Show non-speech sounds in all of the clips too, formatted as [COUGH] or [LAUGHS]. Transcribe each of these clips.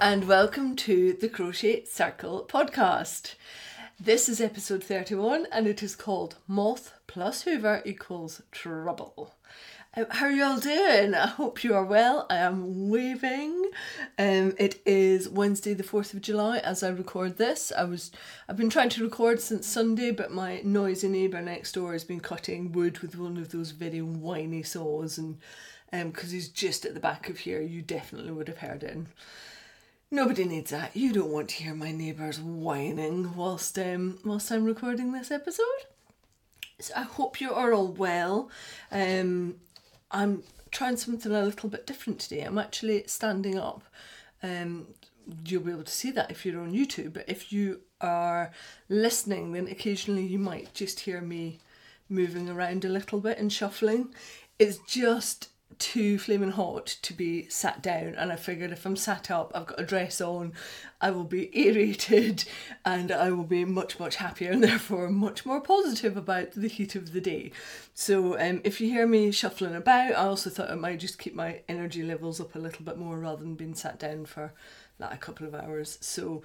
and welcome to the Crochet Circle podcast. This is episode 31 and it is called Moth plus Hoover equals Trouble. Um, how are you all doing? I hope you are well. I am waving. Um, it is Wednesday, the 4th of July as I record this. I was I've been trying to record since Sunday, but my noisy neighbour next door has been cutting wood with one of those very whiny saws and because um, he's just at the back of here, you definitely would have heard it. Nobody needs that. You don't want to hear my neighbours whining whilst um, whilst I'm recording this episode. So I hope you are all well. Um, I'm trying something a little bit different today. I'm actually standing up. Um, you'll be able to see that if you're on YouTube. But if you are listening, then occasionally you might just hear me moving around a little bit and shuffling. It's just too flaming hot to be sat down and I figured if I'm sat up I've got a dress on I will be [LAUGHS] aerated and I will be much much happier and [LAUGHS] therefore much more positive about the heat of the day. So um, if you hear me shuffling about I also thought I might just keep my energy levels up a little bit more rather than being sat down for like a couple of hours. So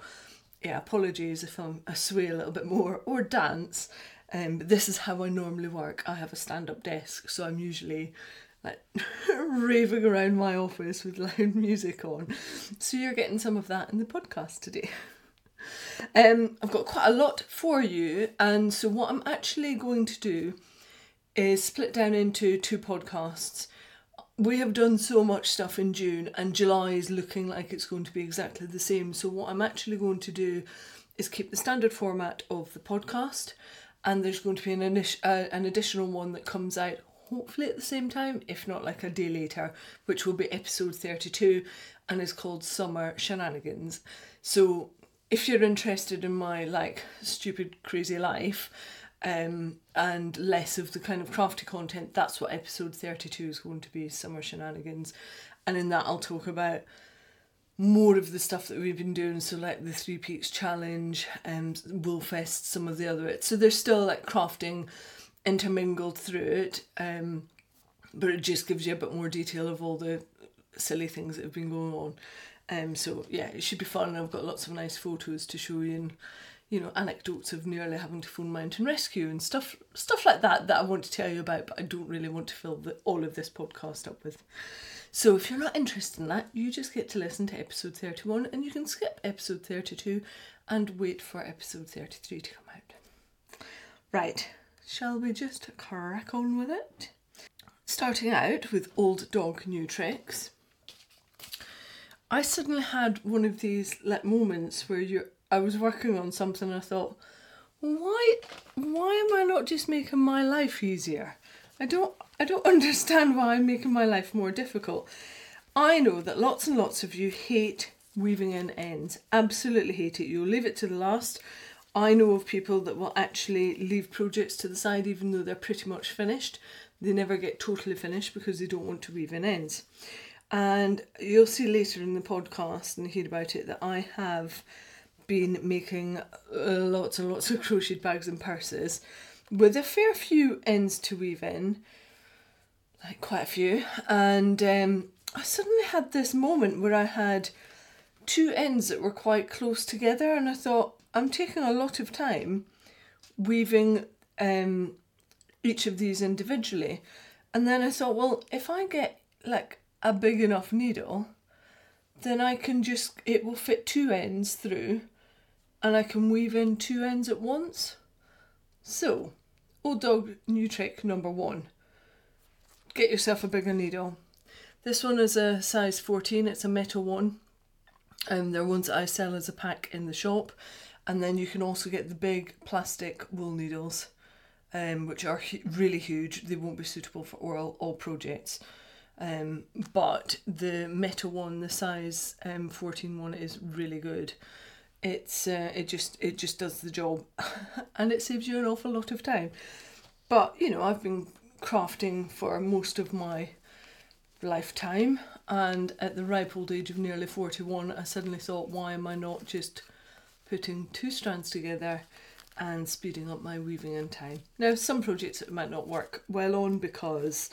yeah apologies if I'm, I sway a little bit more [LAUGHS] or dance. Um, this is how I normally work. I have a stand-up desk so I'm usually like [LAUGHS] raving around my office with loud music on. So you're getting some of that in the podcast today. [LAUGHS] Um, I've got quite a lot for you, and so what I'm actually going to do is split down into two podcasts. We have done so much stuff in June, and July is looking like it's going to be exactly the same. So, what I'm actually going to do is keep the standard format of the podcast, and there's going to be an, uh, an additional one that comes out hopefully at the same time, if not like a day later, which will be episode 32 and is called Summer Shenanigans. So if you're interested in my like stupid crazy life um and less of the kind of crafty content, that's what episode 32 is going to be, Summer Shenanigans. And in that I'll talk about more of the stuff that we've been doing, so like the Three Peaks Challenge and um, Woolfest, some of the other So there's still like crafting intermingled through it, um, but it just gives you a bit more detail of all the silly things that have been going on. Um, so yeah, it should be fun. I've got lots of nice photos to show you, and you know anecdotes of nearly having to phone mountain rescue and stuff, stuff like that that I want to tell you about, but I don't really want to fill the, all of this podcast up with. So if you're not interested in that, you just get to listen to episode 31 and you can skip episode 32 and wait for episode 33 to come out. Right, Shall we just crack on with it? Starting out with Old Dog New Tricks. I suddenly had one of these like moments where you I was working on something and I thought, why why am I not just making my life easier? I don't I don't [LAUGHS] understand why I'm making my life more difficult. I know that lots and lots of you hate weaving in ends. Absolutely hate it. You'll leave it to the last I know of people that will actually leave projects to the side even though they're pretty much finished. They never get totally finished because they don't want to weave in ends. And you'll see later in the podcast and hear about it that I have been making uh, lots and lots of crocheted bags and purses with a fair few ends to weave in, like quite a few. And um, I suddenly had this moment where I had two ends that were quite close together, and I thought, I'm taking a lot of time weaving um, each of these individually. And then I thought, well, if I get like a big enough needle, then I can just, it will fit two ends through and I can weave in two ends at once. So, old dog new trick number one get yourself a bigger needle. This one is a size 14, it's a metal one. Um, they're ones that I sell as a pack in the shop and then you can also get the big plastic wool needles um, which are hu- really huge. They won't be suitable for all, all projects. Um, but the metal one the size um, 14 one is really good. It's uh, it just it just does the job [LAUGHS] and it saves you an awful lot of time. But you know I've been crafting for most of my lifetime and at the ripe old age of nearly 41 I suddenly thought why am I not just putting two strands together and speeding up my weaving in time. Now, some projects it might not work well on because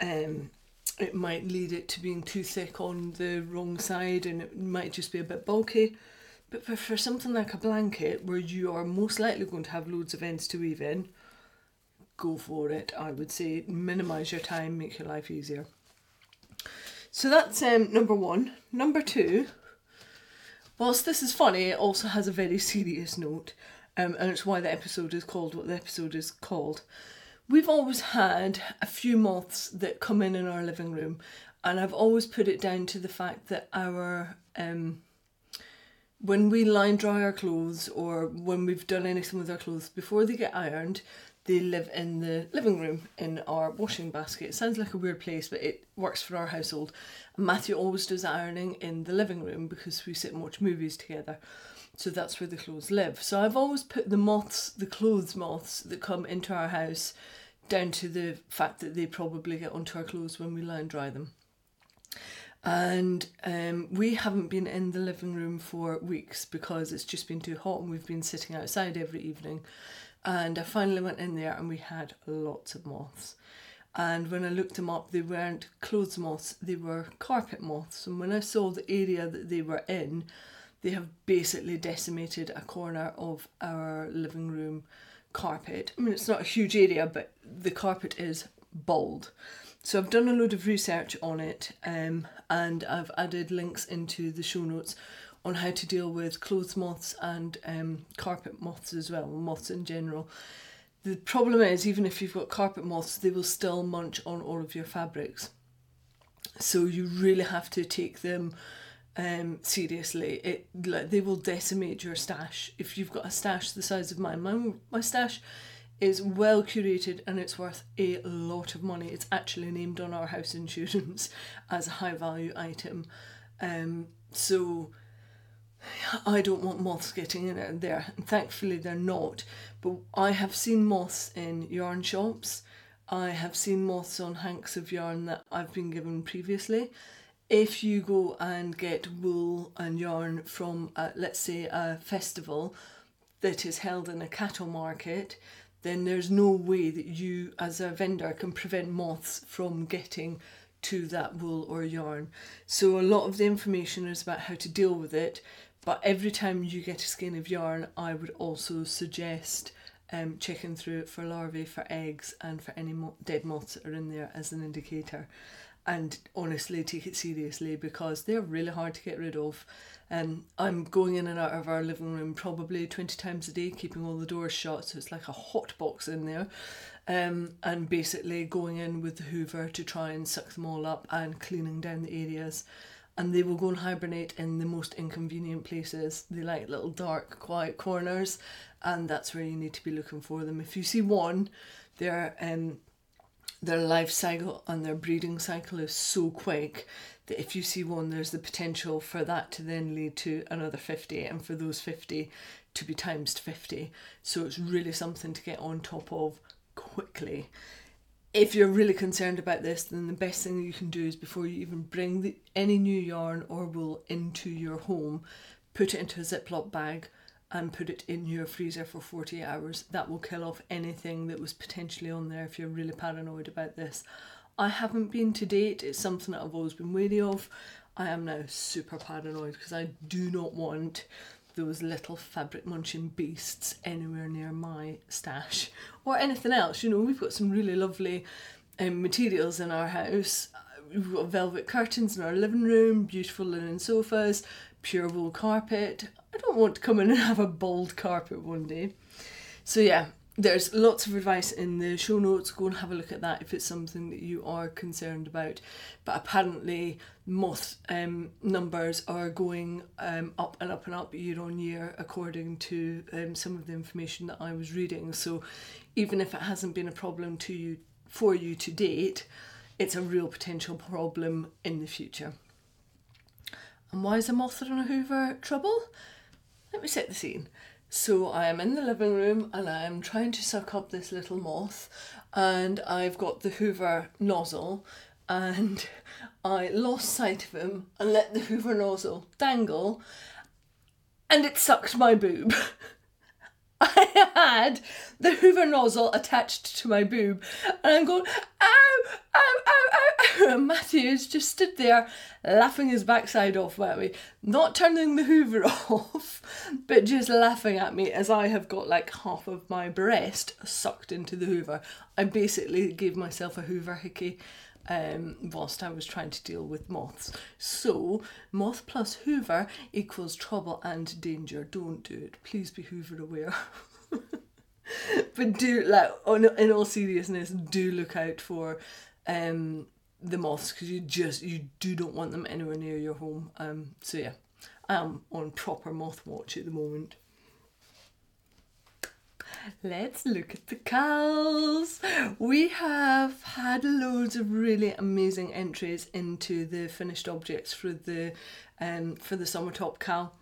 um, it might lead it to being too thick on the wrong side and it might just be a bit bulky. But for, for something like a blanket where you are most likely going to have loads of ends to weave in, go for it. I would say minimize your time, make your life easier. So that's um, number one. Number two, whilst this is funny, it also has a very serious note, um, and it's why the episode is called what the episode is called. We've always had a few moths that come in in our living room, and I've always put it down to the fact that our um, when we line dry our clothes or when we've done anything with our clothes before they get ironed, they live in the living room in our washing basket. It sounds like a weird place, but it works for our household. And Matthew always does ironing in the living room because we sit and watch movies together. So that's where the clothes live. So I've always put the moths, the clothes moths that come into our house, down to the fact that they probably get onto our clothes when we line dry them. And um, we haven't been in the living room for weeks because it's just been too hot and we've been sitting outside every evening. And I finally went in there and we had lots of moths. And when I looked them up, they weren't clothes moths, they were carpet moths. And when I saw the area that they were in, they have basically decimated a corner of our living room carpet. I mean, it's not a huge area, but the carpet is bald. So I've done a load of research on it um, and I've added links into the show notes on how to deal with clothes moths and um, carpet moths as well, moths in general. The problem is, even if you've got carpet moths, they will still munch on all of your fabrics. So you really have to take them um, seriously. It like they will decimate your stash. If you've got a stash the size of mine, my my stash is well curated and it's worth a lot of money. It's actually named on our house [LAUGHS] insurance as a high value item. Um, so I don't want moths getting in there. And thankfully they're not. But I have seen moths in yarn shops. I have seen moths on hanks of yarn that I've been given previously if you go and get wool and yarn from, uh, let's say, a festival that is held in a cattle market, then there's no way that you, as a vendor, can prevent moths from getting to that wool or yarn. So, a lot of the information is about how to deal with it, but every time you get a skein of yarn, I would also suggest um, checking through it for larvae, for eggs, and for any mo- dead moths that are in there as an indicator and honestly take it seriously because they're really hard to get rid of. Um, I'm going in and out of our living room probably 20 times a day, keeping all the doors shut, so it's like a hot box in there. Um, and basically going in with the hoover to try and suck them all up and cleaning down the areas. And they will go and hibernate in the most inconvenient places. They like little dark, quiet corners, and that's where you need to be looking for them. If you see one, they're um, their life cycle and their breeding cycle is so quick that if you see one, there's the potential for that to then lead to another 50 and for those 50 to be times 50. So it's really something to get on top of quickly. If you're really concerned about this, then the best thing you can do is before you even bring the, any new yarn or wool into your home, put it into a Ziploc bag and put it in your freezer for 48 hours. That will kill off anything that was potentially on there if you're really paranoid about this. I haven't been to date, it's something that I've always been wary of. I am now super paranoid because I do not want those little fabric munching beasts anywhere near my stash or anything else. You know, we've got some really lovely um, materials in our house. We've got velvet curtains in our living room, beautiful linen sofas, pure wool carpet. I don't want to come in and have a bald carpet one day. So yeah, there's lots of advice in the show notes. Go and have a look at that if it's something that you are concerned about. But apparently, moth um, numbers are going um, up and up and up year on year, according to um, some of the information that I was reading. So, even if it hasn't been a problem to you for you to date, it's a real potential problem in the future. And why is a moth and a hoover trouble? Let me set the scene. So I am in the living room and I am trying to suck up this little moth, and I've got the hoover nozzle, and [LAUGHS] I lost sight of him and let the hoover nozzle dangle, and it sucked my boob. [LAUGHS] Had the Hoover nozzle attached to my boob, and I'm going, ow, ow, ow, ow. And Matthews just stood there laughing his backside off at me, not turning the Hoover [LAUGHS] off, but just laughing at me as I have got like half of my breast sucked into the Hoover. I basically gave myself a Hoover hickey um, whilst I was trying to deal with moths. So, moth plus Hoover equals trouble and danger. Don't do it. Please be Hoover aware. [LAUGHS] [LAUGHS] but do, like, on, in all seriousness, do look out for um, the moths because you just, you do not want them anywhere near your home. Um, so, yeah, I'm on proper moth watch at the moment. Let's look at the cals. We have had loads of really amazing entries into the finished objects for the um, for the summer top cow.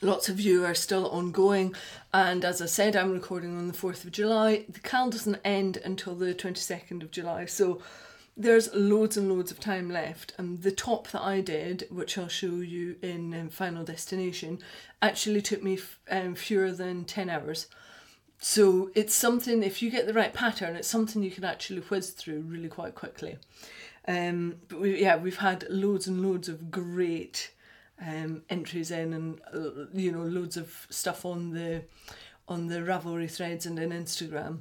Lots of you are still ongoing, and as I said, I'm recording on the 4th of July. The cal doesn't end until the 22nd of July, so there's loads and loads of time left. And the top that I did, which I'll show you in um, Final Destination, actually took me f- um, fewer than 10 hours. So it's something, if you get the right pattern, it's something you can actually whiz through really quite quickly. Um, but we, yeah, we've had loads and loads of great um, entries in and, uh, you know, loads of stuff on the on the Ravelry threads and in Instagram.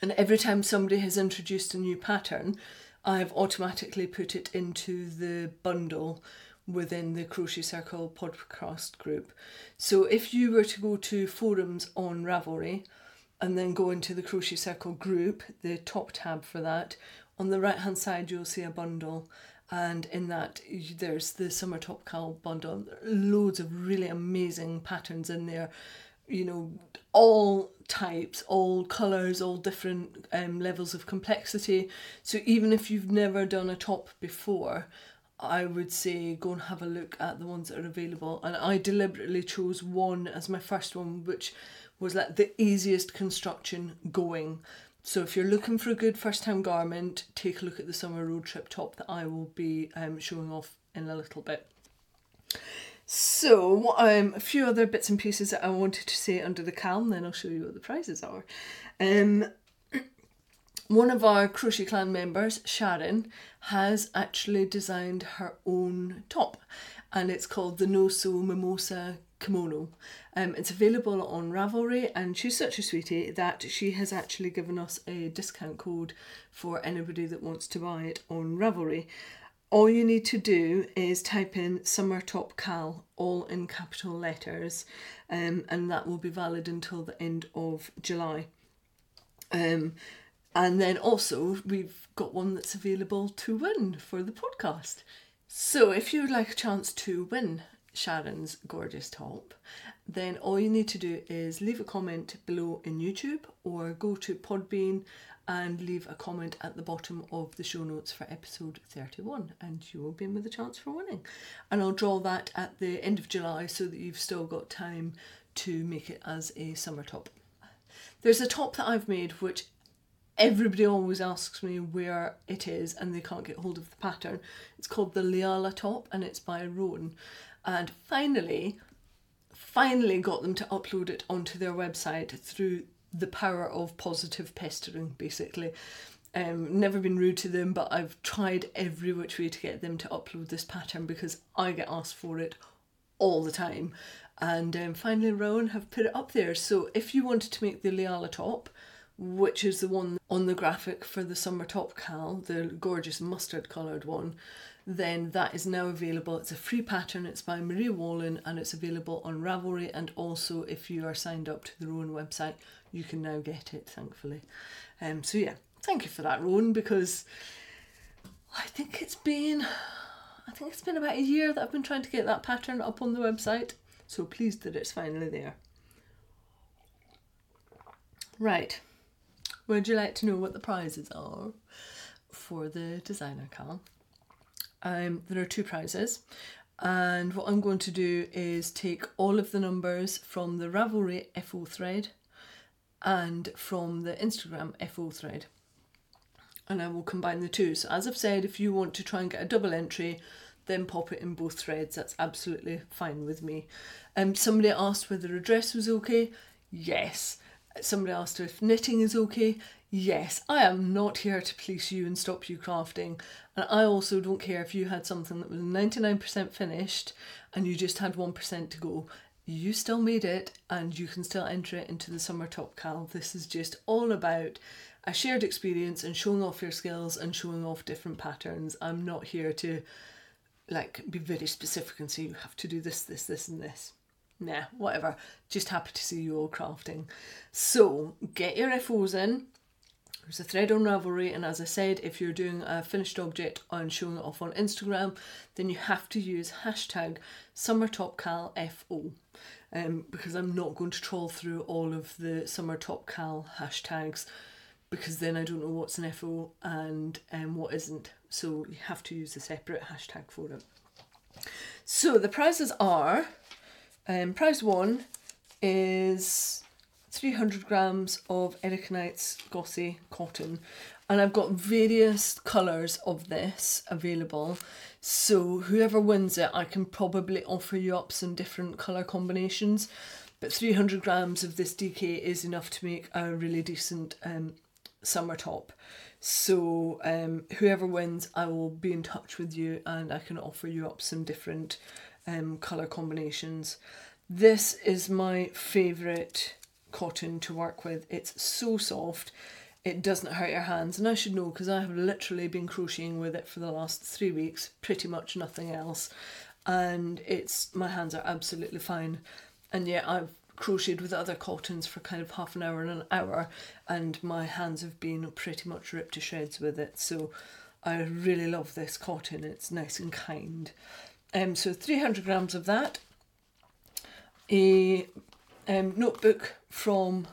And every time somebody has introduced a new pattern, I've automatically put it into the bundle within the Crochet Circle podcast group. So if you were to go to forums on Ravelry and then go into the Crochet Circle group, the top tab for that, on the right hand side you'll see a bundle and in that there's the summer top cal bundle loads of really amazing patterns in there you know all types all colors all different um, levels of complexity so even if you've never done a top before I would say go and have a look at the ones that are available. And I deliberately chose one as my first one, which was like the easiest construction going. So if you're looking for a good first time garment, take a look at the summer road trip top that I will be um, showing off in a little bit. So um, a few other bits and pieces that I wanted to say under the cal, then I'll show you what the prizes are. Um, [CLEARS THROAT] one of our Crochet Clan members, Sharon, has actually designed her own top and it's called the No Sew Mimosa Kimono. Um, it's available on Ravelry and she's such a sweetie that she has actually given us a discount code for anybody that wants to buy it on Ravelry. All you need to do is type in Summer Top Cal, all in capital letters, um, and that will be valid until the end of July. Um, and then also, we've got one that's available to win for the podcast. So, if you would like a chance to win Sharon's gorgeous top, then all you need to do is leave a comment below in YouTube or go to Podbean and leave a comment at the bottom of the show notes for episode 31 and you will be in with a chance for winning. And I'll draw that at the end of July so that you've still got time to make it as a summer top. There's a top that I've made which everybody always asks me where it is and they can't get hold of the pattern. It's called the Liala top and it's by Rowan. And finally, finally got them to upload it onto their website through the power of positive pestering, basically. Um, never been rude to them, but I've tried every which way to get them to upload this pattern because I get asked for it all the time. And um, finally, Rowan have put it up there. So if you wanted to make the Liala top, which is the one on the graphic for the summer top cal, the gorgeous mustard coloured one, then that is now available. It's a free pattern, it's by Marie Wallin and it's available on Ravelry and also if you are signed up to the Rowan website, you can now get it, thankfully. Um, so yeah, thank you for that, Rowan, because I think it's been I think it's been about a year that I've been trying to get that pattern up on the website. So pleased that it's finally there. Right. Would you like to know what the prizes are for the designer cal? Um, there are two prizes, and what I'm going to do is take all of the numbers from the Ravelry FO thread and from the Instagram FO thread, and I will combine the two. So, as I've said, if you want to try and get a double entry, then pop it in both threads. That's absolutely fine with me. Um, somebody asked whether a dress was okay. Yes Somebody asked if knitting is okay. Yes, I am not here to police you and stop you crafting. And I also don't care if you had something that was 99% finished and you just had 1% to go. You still made it and you can still enter it into the Summer Top Cal. This is just all about a shared experience and showing off your skills and showing off different patterns. I'm not here to like be very specific and say you have to do this, this, this, and this. Nah, whatever. Just happy to see you all crafting. So get your FOs in there's a thread on Ravelry, and as I said, if you're doing a finished object and showing it off on Instagram, then you have to use hashtag SummerTopCalFO. Um, because I'm not going to troll through all of the Summer Top Cal hashtags because then I don't know what's an FO and um, what isn't. So you have to use a separate hashtag for it. So the prizes are um, prize one is 300 grams of Erika Knight's Gossy cotton and I've got various colours of this available. So whoever wins it I can probably offer you up some different colour combinations but 300 grams of this DK is enough to make a really decent um, summer top. So um, whoever wins I will be in touch with you and I can offer you up some different um, colour combinations. This is my favourite cotton to work with. It's so soft, it doesn't hurt your hands. And I should know because I have literally been crocheting with it for the last three weeks, pretty much nothing else. And it's my hands are absolutely fine. And yet I've crocheted with other cottons for kind of half an hour and an hour, and my hands have been pretty much ripped to shreds with it. So I really love this cotton, it's nice and kind. Um, so 300 grams of that, a um, notebook from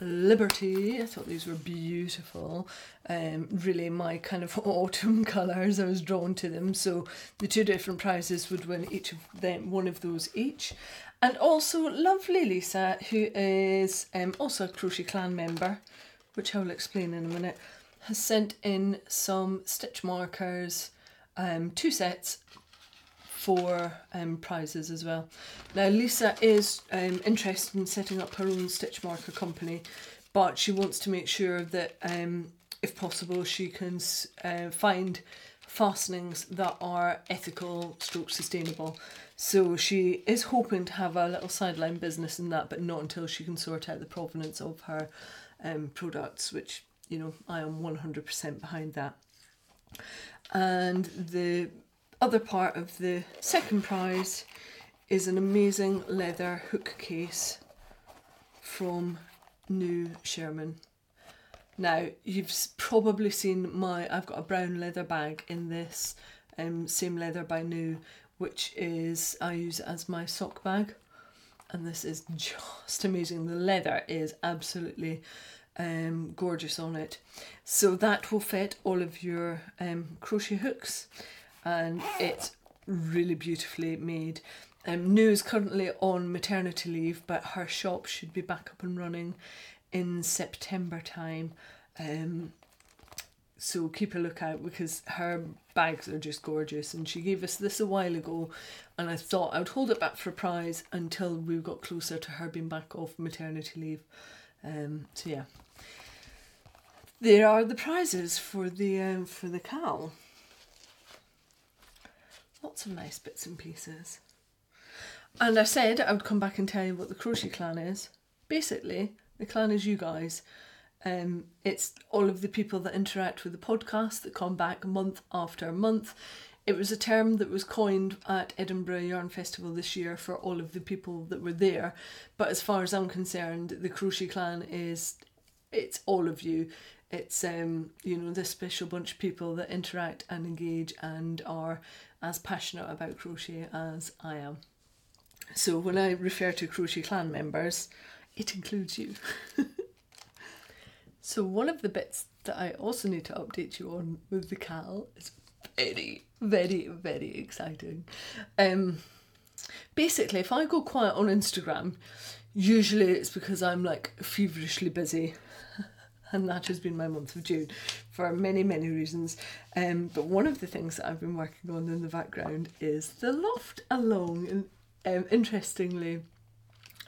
Liberty. I thought these were beautiful. Um, really, my kind of [LAUGHS] autumn colours. I was drawn to them. So the two different prizes would win each of them, one of those each. And also, lovely Lisa, who is um, also a Crochet Clan member, which I will explain in a minute, has sent in some stitch markers, um, two sets for um, prizes as well. Now Lisa is um, interested in setting up her own stitch marker company, but she wants to make sure that um, if possible she can uh, find fastenings that are ethical stroke sustainable. So she is hoping to have a little sideline business in that, but not until she can sort out the provenance of her um, products, which, you know, I am 100% behind that. And the other part of the second prize is an amazing leather hook case from New Sherman. Now, you've probably seen my, I've got a brown leather bag in this um, same leather by New, which is, I use as my sock bag. And this is just amazing. The leather is absolutely um, gorgeous on it. So that will fit all of your um, crochet hooks and it's really beautifully made. Um, New is currently on maternity leave, but her shop should be back up and running in September time. Um, so keep a lookout because her bags are just gorgeous. And she gave us this a while ago, and I thought I would hold it back for a prize until we got closer to her being back off maternity leave. Um, so yeah, there are the prizes for the um, for the cal. Lots of nice bits and pieces. And I said I would come back and tell you what the crochet clan is. Basically, the clan is you guys. Um, it's all of the people that interact with the podcast that come back month after month. It was a term that was coined at Edinburgh Yarn Festival this year for all of the people that were there. But as far as I'm concerned, the Crochet Clan is it's all of you. It's um, you know, this special bunch of people that interact and engage and are as passionate about crochet as I am. So when I refer to Crochet Clan members, it includes you. [LAUGHS] so one of the bits that I also need to update you on with the Cal is very, very, very exciting. Um, basically, if I go quiet on Instagram, usually it's because I'm like feverishly busy and that has been my month of June for many, many reasons. Um, but one of the things that I've been working on in the background is the loft along. And um, interestingly,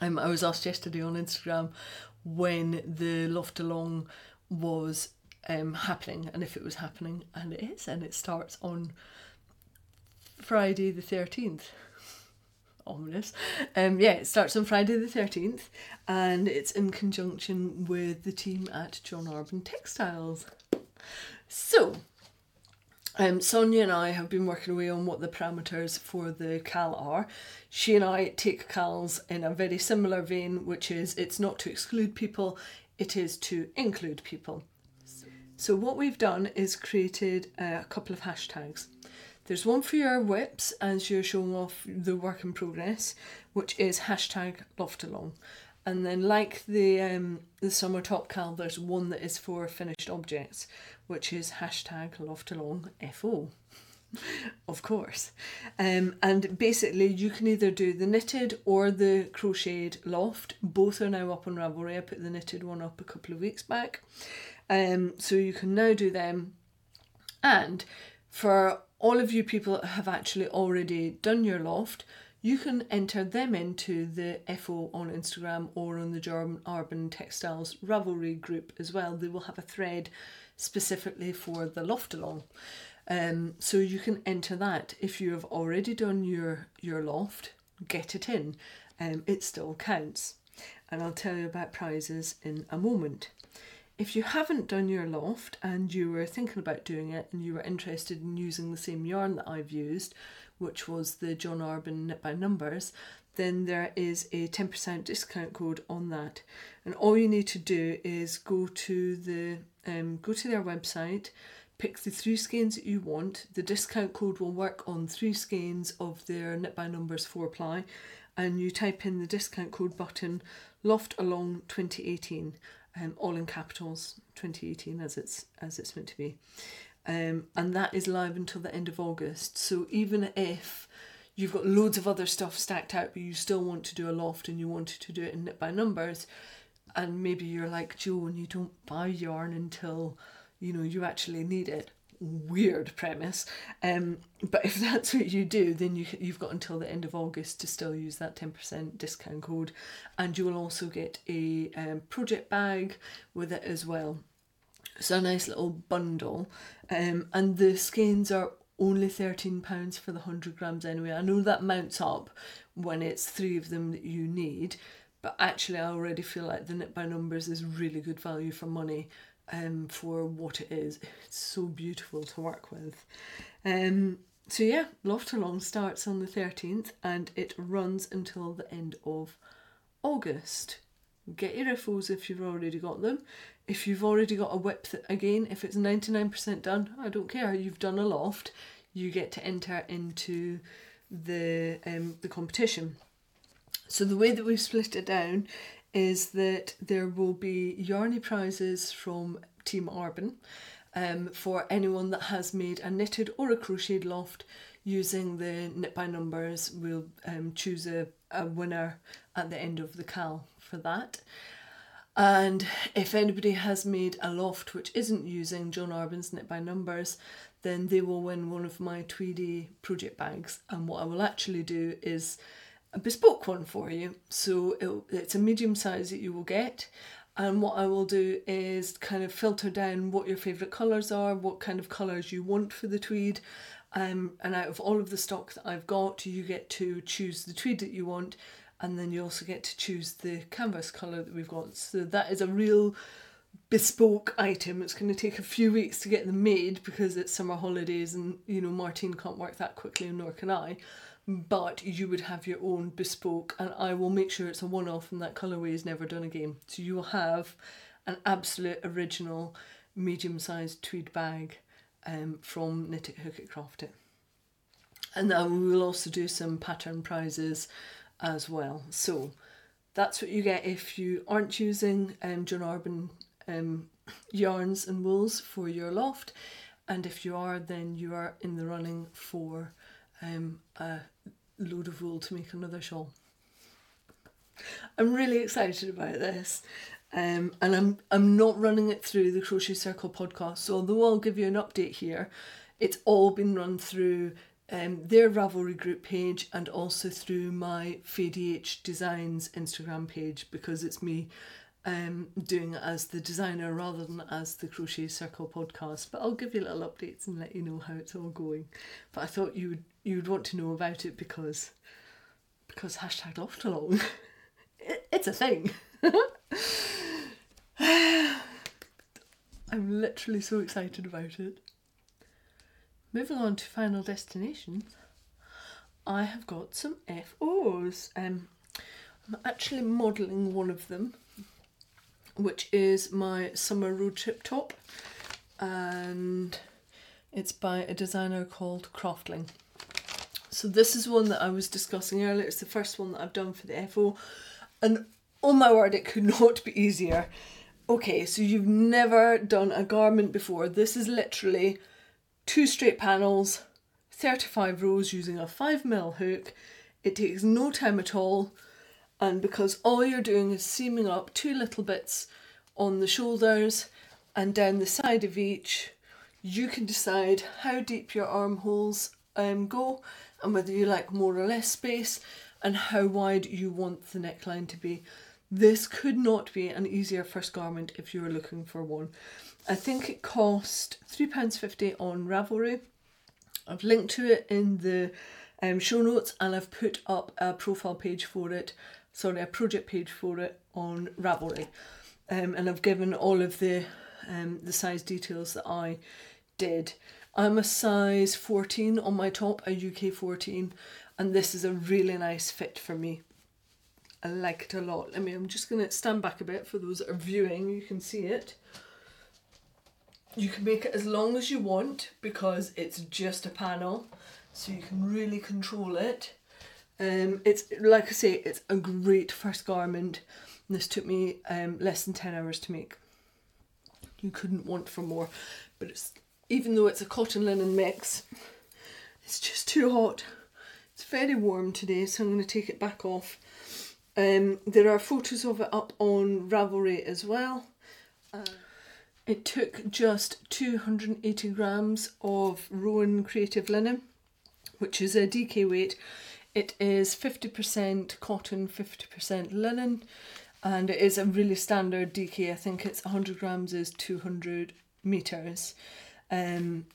Um, I was asked yesterday on Instagram when the loft along was um, happening and if it was happening, and it is, and it starts on Friday the 13th. Ominous. Um, yeah, it starts on Friday the 13th and it's in conjunction with the team at John Arbon Textiles. So, um, Sonia and I have been working away on what the parameters for the CAL are. She and I take CALs in a very similar vein, which is it's not to exclude people, it is to include people. So, what we've done is created a couple of hashtags. There's one for your WIPs as you're showing off the work in progress, which is hashtag loftalong. And then, like the um, the summer top cal, there's one that is for finished objects, which is hashtag loftalong FO. [LAUGHS] of course. Um, and basically, you can either do the knitted or the crocheted loft. Both are now up on Ravelry. I put the knitted one up a couple of weeks back. Um, so you can now do them. And for all of you people have actually already done your loft, you can enter them into the FO on Instagram or on the John Arbon Textiles Ravelry group as well. They will have a thread specifically for the loft along. Um, so you can enter that if you have already done your your loft, get it in. Um, it still counts, and I'll tell you about prizes in a moment. If you haven't done your loft and you were thinking about doing it and you were interested in using the same yarn that I've used, which was the John Arbon Knit by Numbers, then there is a 10% discount code on that. And all you need to do is go to the um, go to their website, pick the three skeins that you want. The discount code will work on three skeins of their Knit by Numbers 4 ply, and you type in the discount code button Loft Along 2018 um, all in capitals 2018 as it's as it's meant to be. Um, and that is live until the end of August. So even if you've got loads of other stuff stacked out but you still want to do a loft and you wanted to do it in knit by numbers and maybe you're like Joe and you don't buy yarn until you know you actually need it weird premise. Um, but if [LAUGHS] that's what you do, then you you've got until the end of August to still use that ten percent discount code, and you will also get a um, project bag with it as well. So a nice little bundle, um, and the skeins are only thirteen pounds for the hundred grams anyway. I know that mounts up when it's three of them that you need, but actually I already feel like the knit by numbers is really good value for money um, for what it is. It's so beautiful to work with. Um, so yeah, Loft Along starts on the 13th and it runs until the end of August. Get your FOs if you've already got them. If you've already got a WIP, that, again, if it's 99% done, I don't care, you've done a loft, you get to enter into the um, the competition. So the way that we've split it down is that there will be Yarny prizes from Team Arbon um, for anyone that has made a knitted or a crocheted loft using the knit by numbers. We'll um, choose a, a winner at the end of the cal for that. And if anybody has made a loft which isn't using John Arbon's knit by numbers, then they will win one of my Tweedy project bags. And what I will actually do is a bespoke one for you. So it, it's a medium size that you will get. And what I will do is kind of filter down what your favourite colours are, what kind of colours you want for the tweed. Um, and out of all of the stock that I've got, you get to choose the tweed that you want, and then you also get to choose the canvas colour that we've got. So that is a real bespoke item. It's going to take a few weeks to get them made because it's summer holidays, and you know Martine can't work that quickly, and nor can I but you would have your own bespoke and I will make sure it's a one-off and that colourway is never done again. So you will have an absolute original medium-sized tweed bag um, from Knit It Hook It Craft It. And then we will also do some pattern prizes as well. So that's what you get if you aren't using um, John Arbon um, yarns and wools for your loft. And if you are, then you are in the running for um, a load of wool to make another shawl. I'm really excited about this. Um, and I'm I'm not running it through the Crochet Circle podcast. So although I'll give you an update here, it's all been run through um, their Ravelry group page and also through my FADH Designs Instagram page because it's me um, doing it as the designer rather than as the Crochet Circle podcast. But I'll give you little updates and let you know how it's all going. But I thought you would you would want to know about it because because hashtag loft along. it, it's a thing. [SIGHS] I'm literally so excited about it. Moving on to Final Destinations, I have got some FOs. Um, I'm actually modelling one of them, which is my summer road trip top, and it's by a designer called Craftling. So this is one that I was discussing earlier. It's the first one that I've done for the FO, and oh my word, it could [LAUGHS] not be easier. Okay, so you've never done a garment before. This is literally two straight panels, 35 rows using a 5mm hook. It takes no time at all and because all you're doing is seaming up two little bits on the shoulders and down the side of each, you can decide how deep your armholes um, go and whether you like more or less space and how wide you want the neckline to be. This could not be an easier first garment if you were looking for one. I think it cost £3.50 on Ravelry. I've linked to it in the um, show notes and I've put up a profile page for it, sorry, a project page for it on Ravelry. Um, and I've given all of the um, the size details that I did. I'm a size 14 on my top, a UK 14, and this is a really nice fit for me. I like it a lot. I mean, I'm just going to stand back a bit for those that are viewing, you can see it. You can make it as long as you want because it's just a panel, so you can really control it. Um, it's like I say, it's a great first garment. This took me um, less than 10 hours to make. You couldn't want for more, but it's even though it's a cotton linen mix, it's just too hot. It's very warm today, so I'm going to take it back off. Um, there are photos of it up on Ravelry as well. Uh, it took just 280 grams of Rowan Creative Linen, which is a DK weight. It is 50% cotton, 50% linen, and it is a really standard DK. I think it's 100 grams is 200 meters. Um,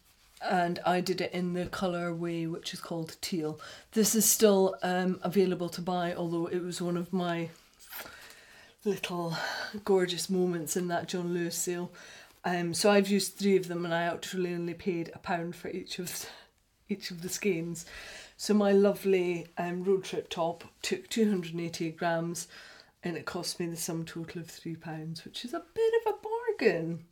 and I did it in the colour way, which is called teal. This is still um, available to buy, although it was one of my little gorgeous moments in that John Lewis sale. Um, so I've used three of them and I actually only paid a pound for each of each of the skeins. So my lovely um, road trip top took 280 grams and it cost me the sum total of three pounds, which is a bit of a bargain.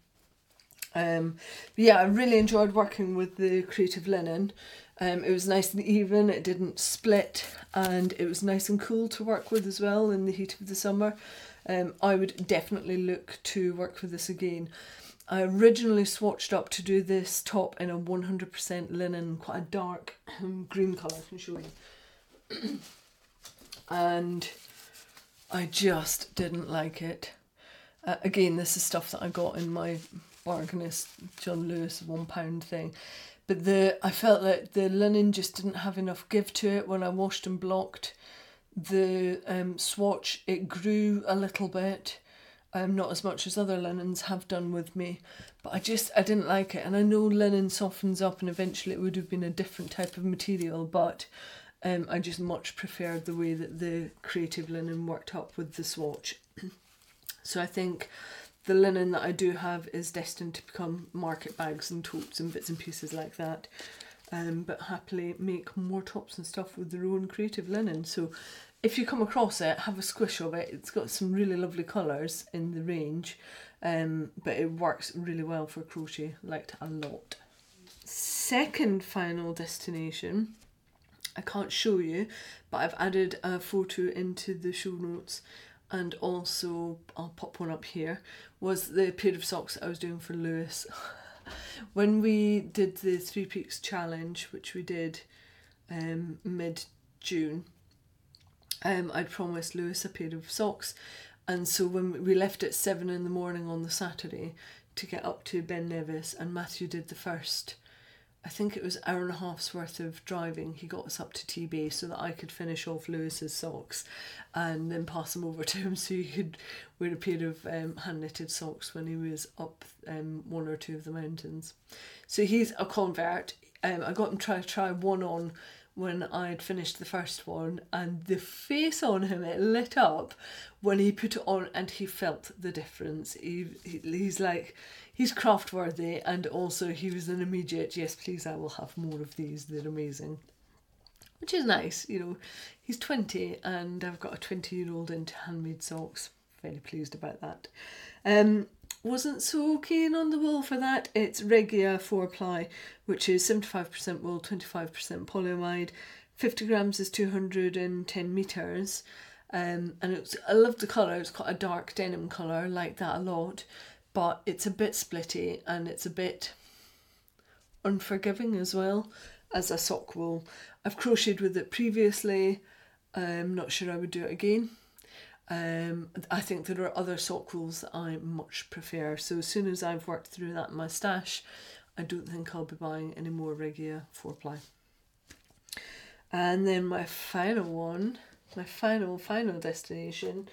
Um, yeah, I really enjoyed working with the creative linen. Um, it was nice and even, it didn't split, and it was nice and cool to work with as well in the heat of the summer. Um, I would definitely look to work with this again. I originally swatched up to do this top in a 100% linen, quite a dark um, green colour, I can show you. [CLEARS THROAT] and I just didn't like it. Uh, again, this is stuff that I got in my bargainist John Lewis one pound thing. But the I felt that the linen just didn't have enough give to it when I washed and blocked the um, swatch. It grew a little bit um, not as much as other linens have done with me, but I just I didn't like it, and I know linen softens up, and eventually it would have been a different type of material, but um, I just much preferred the way that the creative linen worked up with the swatch. [CLEARS THROAT] so I think the linen that I do have is destined to become market bags and totes and bits and pieces like that. Um, but happily make more tops and stuff with their own creative linen. So if you come across it, have a squish of it. It's got some really lovely colours in the range, um, but it works really well for crochet. Liked a lot. Second final destination, I can't show you, but I've added a photo into the show notes and also I'll pop one up here was the pair of socks I was doing for Lewis. [LAUGHS] when we did the Three Peaks challenge, which we did um, mid June, um, I'd promised Lewis a pair of socks, and so when we left at seven in the morning on the Saturday to get up to Ben Nevis, and Matthew did the first I think it was hour and a half's worth of driving. He got us up to TB so that I could finish off Lewis's socks and then pass them over [LAUGHS] to him so he could wear a pair of um, hand knitted socks when he was up um, one or two of the mountains. So he's a convert. Um, I got him try try one on when I'd finished the first one, and the face on him it lit up when he put it on and he felt the difference. He, he he's like he's craft worthy, and also he was an immediate yes, please, I will have more of these. They're amazing. Which is nice, you know. He's 20 and I've got a 20 year old into handmade socks. Very pleased about that. Um, wasn't so keen on the wool for that. It's Regia 4 ply, which is 75% wool, 25% polyamide. 50 grams is 210 metres. Um, and it's I love the colour, it's got a dark denim colour, like that a lot, but it's a bit splitty and it's a bit unforgiving as well as a sock wool. I've crocheted with it previously, I'm not sure I would do it again. Um, I think there are other sock wools that I much prefer. So as soon as I've worked through that in my stash, I don't think I'll be buying any more Regia 4 ply. And then my final one, my final, final destination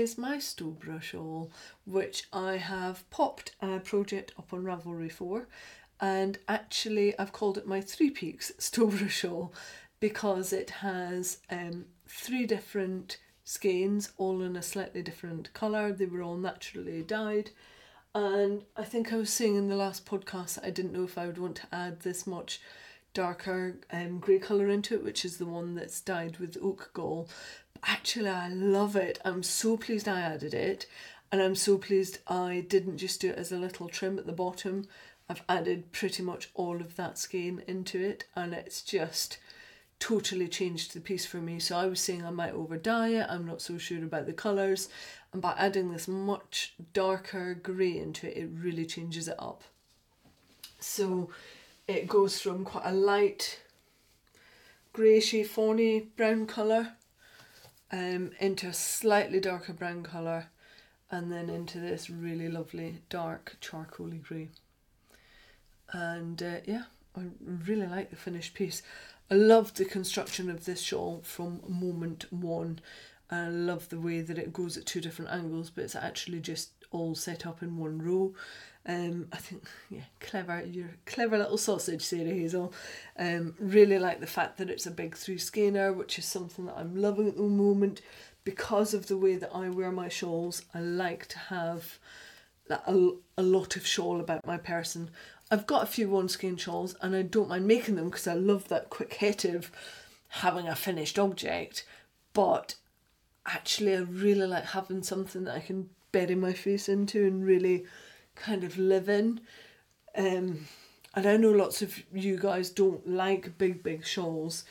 is my Stowborough shawl, which I have popped a project up on Ravelry for. And actually, I've called it my Three Peaks [LAUGHS] Stowborough shawl because it has um, three different skeins, all in a slightly different colour. They were all naturally dyed. And I think I was saying in the last podcast I didn't know if I would want to add this much darker um, grey colour into it, which is the one that's dyed with oak gall. Actually, I love it. I'm so pleased I added it. And I'm so pleased I didn't just do it as a little trim at the bottom. I've added pretty much all of that skein into it, and it's just totally changed the piece for me. So I was saying I might over dye it, I'm not so sure about the colours. And by adding this much darker grey into it, it really changes it up. So it goes from quite a light greyish fawny brown colour um, into a slightly darker brown colour and then into this really lovely dark charcoaly grey. And uh, yeah, I really like the finished piece. I love the construction of this shawl from moment one. I love the way that it goes at two different angles, but it's actually just all set up in one row. Um, I think, yeah, clever. You're a clever little sausage, Sarah Hazell. Um, really like the fact that it's a big three skeiner, which is something that I'm loving at the moment because of the way that I wear my shawls. I like to have a, a lot of shawl about my person. I've got a few one skein shawls and I don't mind making them because I love that quick hit of having a finished object. But actually, I really like having something that I can bury my face into and really kind of live in. Um, and I know lots of you guys don't like big, big shawls,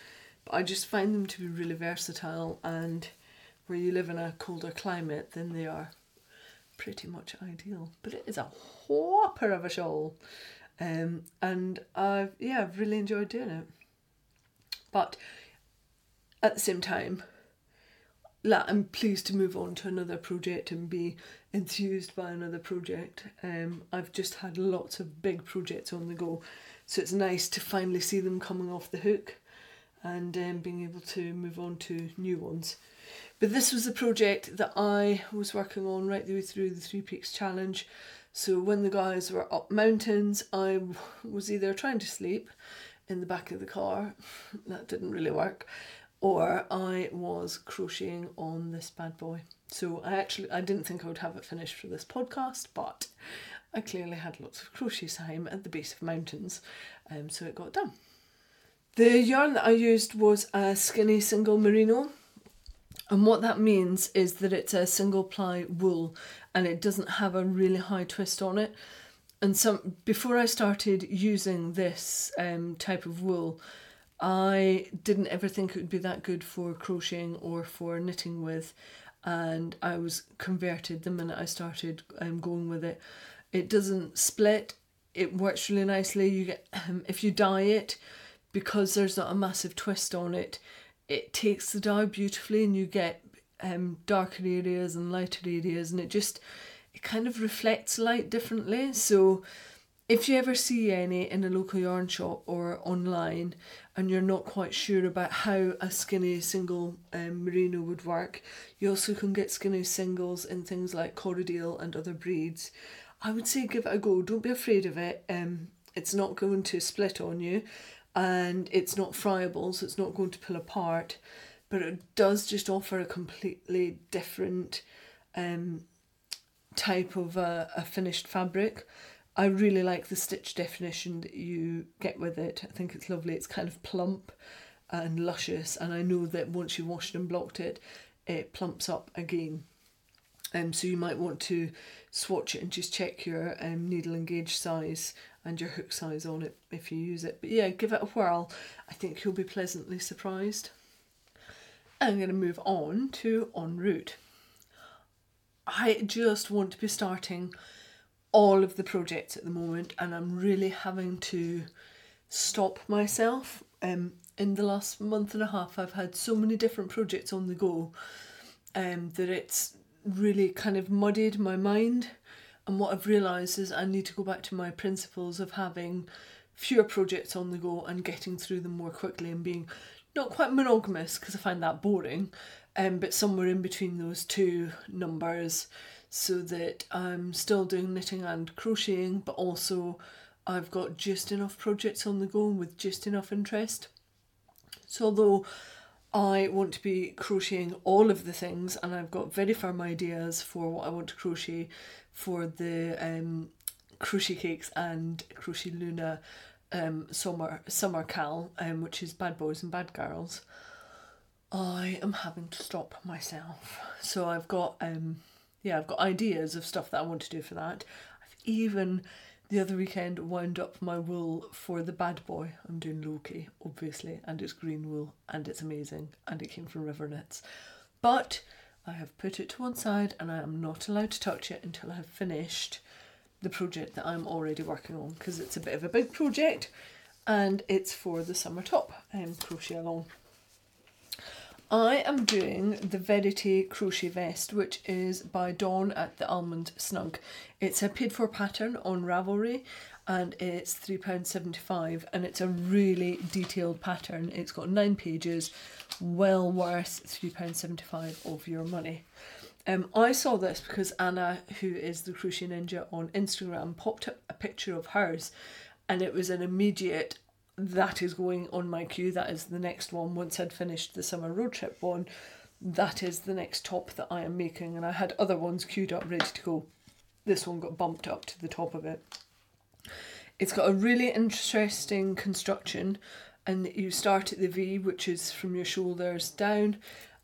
but I just find them to be really versatile. And where you live in a colder climate, then they are pretty much ideal. But it is a whopper of a shawl. Um, and I've yeah, I've really enjoyed doing it. But at the same time, I'm pleased to move on to another project and be enthused by another project. Um, I've just had lots of big projects on the go, so it's nice to finally see them coming off the hook and um, being able to move on to new ones. But this was a project that I was working on right the way through the Three Peaks Challenge. So when the guys were up mountains, I was either trying to sleep in the back of the car, [LAUGHS] that didn't really work, or I was crocheting on this bad boy. So I actually I didn't think I would have it finished for this podcast, but I clearly had lots of crochet time at the base of mountains, um, so it got done. The yarn that I used was a skinny single merino and what that means is that it's a single ply wool and it doesn't have a really high twist on it. And some before I started using this um, type of wool, I didn't ever think it would be that good for crocheting or for knitting with, and I was converted the minute I started um, going with it. It doesn't split. It works really nicely. You get um, [CLEARS THROAT] if you dye it, because there's not a massive twist on it it takes the dye beautifully and you get um, darker areas and lighter areas and it just it kind of reflects light differently so if you ever see any in a local yarn shop or online and you're not quite sure about how a skinny single um, merino would work, you also can get skinny singles in things like Corriedale and other breeds. I would say give it a go. Don't be afraid of it. Um, it's not going to split on you and it's not friable, so it's not going to pull apart, but it does just offer a completely different um, type of uh, a finished fabric. I really like the stitch definition that you get with it. I think it's lovely. It's kind of plump and luscious, and I know that once you've washed and blocked it, it plumps up again. Um, so you might want to swatch it and just check your um, needle and gauge size and your hook size on it if you use it. But yeah, give it a whirl. I think you'll be pleasantly surprised. I'm going to move on to en route. I just want to be starting all of the projects at the moment and I'm really having to stop myself. Um, in the last month and a half, I've had so many different projects on the go um, that it's really kind of muddied my mind. And what I've realised is I need to go back to my principles of having fewer projects on the go and getting through them more quickly and being not quite monogamous because I find that boring, um, but somewhere in between those two numbers so that I'm still doing knitting and crocheting, but also I've got just enough projects on the go with just enough interest. So, although I want to be crocheting all of the things, and I've got very firm ideas for what I want to crochet for the um, crochet cakes and crochet Luna um, summer summer cal, um, which is bad boys and bad girls. I am having to stop myself. So I've got um yeah, I've got ideas of stuff that I want to do for that. I've even the other weekend wound up my wool for the bad boy. I'm doing Loki, obviously, and it's green wool and it's amazing and it came from River Knits. But I have put it to one side and I am not allowed to touch it until I have finished the project that I'm already working on because it's a bit of a big project and it's for the summer top um, crochet along. I am doing the Verity crochet vest, which is by Dawn at the Almond Snug. It's a paid for pattern on Ravelry and it's £3.75 and it's a really detailed pattern. It's got nine pages, well worth £3.75 of your money. Um, I saw this because Anna, who is the Crochet Ninja on Instagram, popped up a picture of hers and it was an immediate that is going on my queue. That is the next one. Once I'd finished the summer road trip one, that is the next top that I am making. And I had other ones queued up ready to go. This one got bumped up to the top of it. It's got a really interesting construction, and you start at the V, which is from your shoulders down,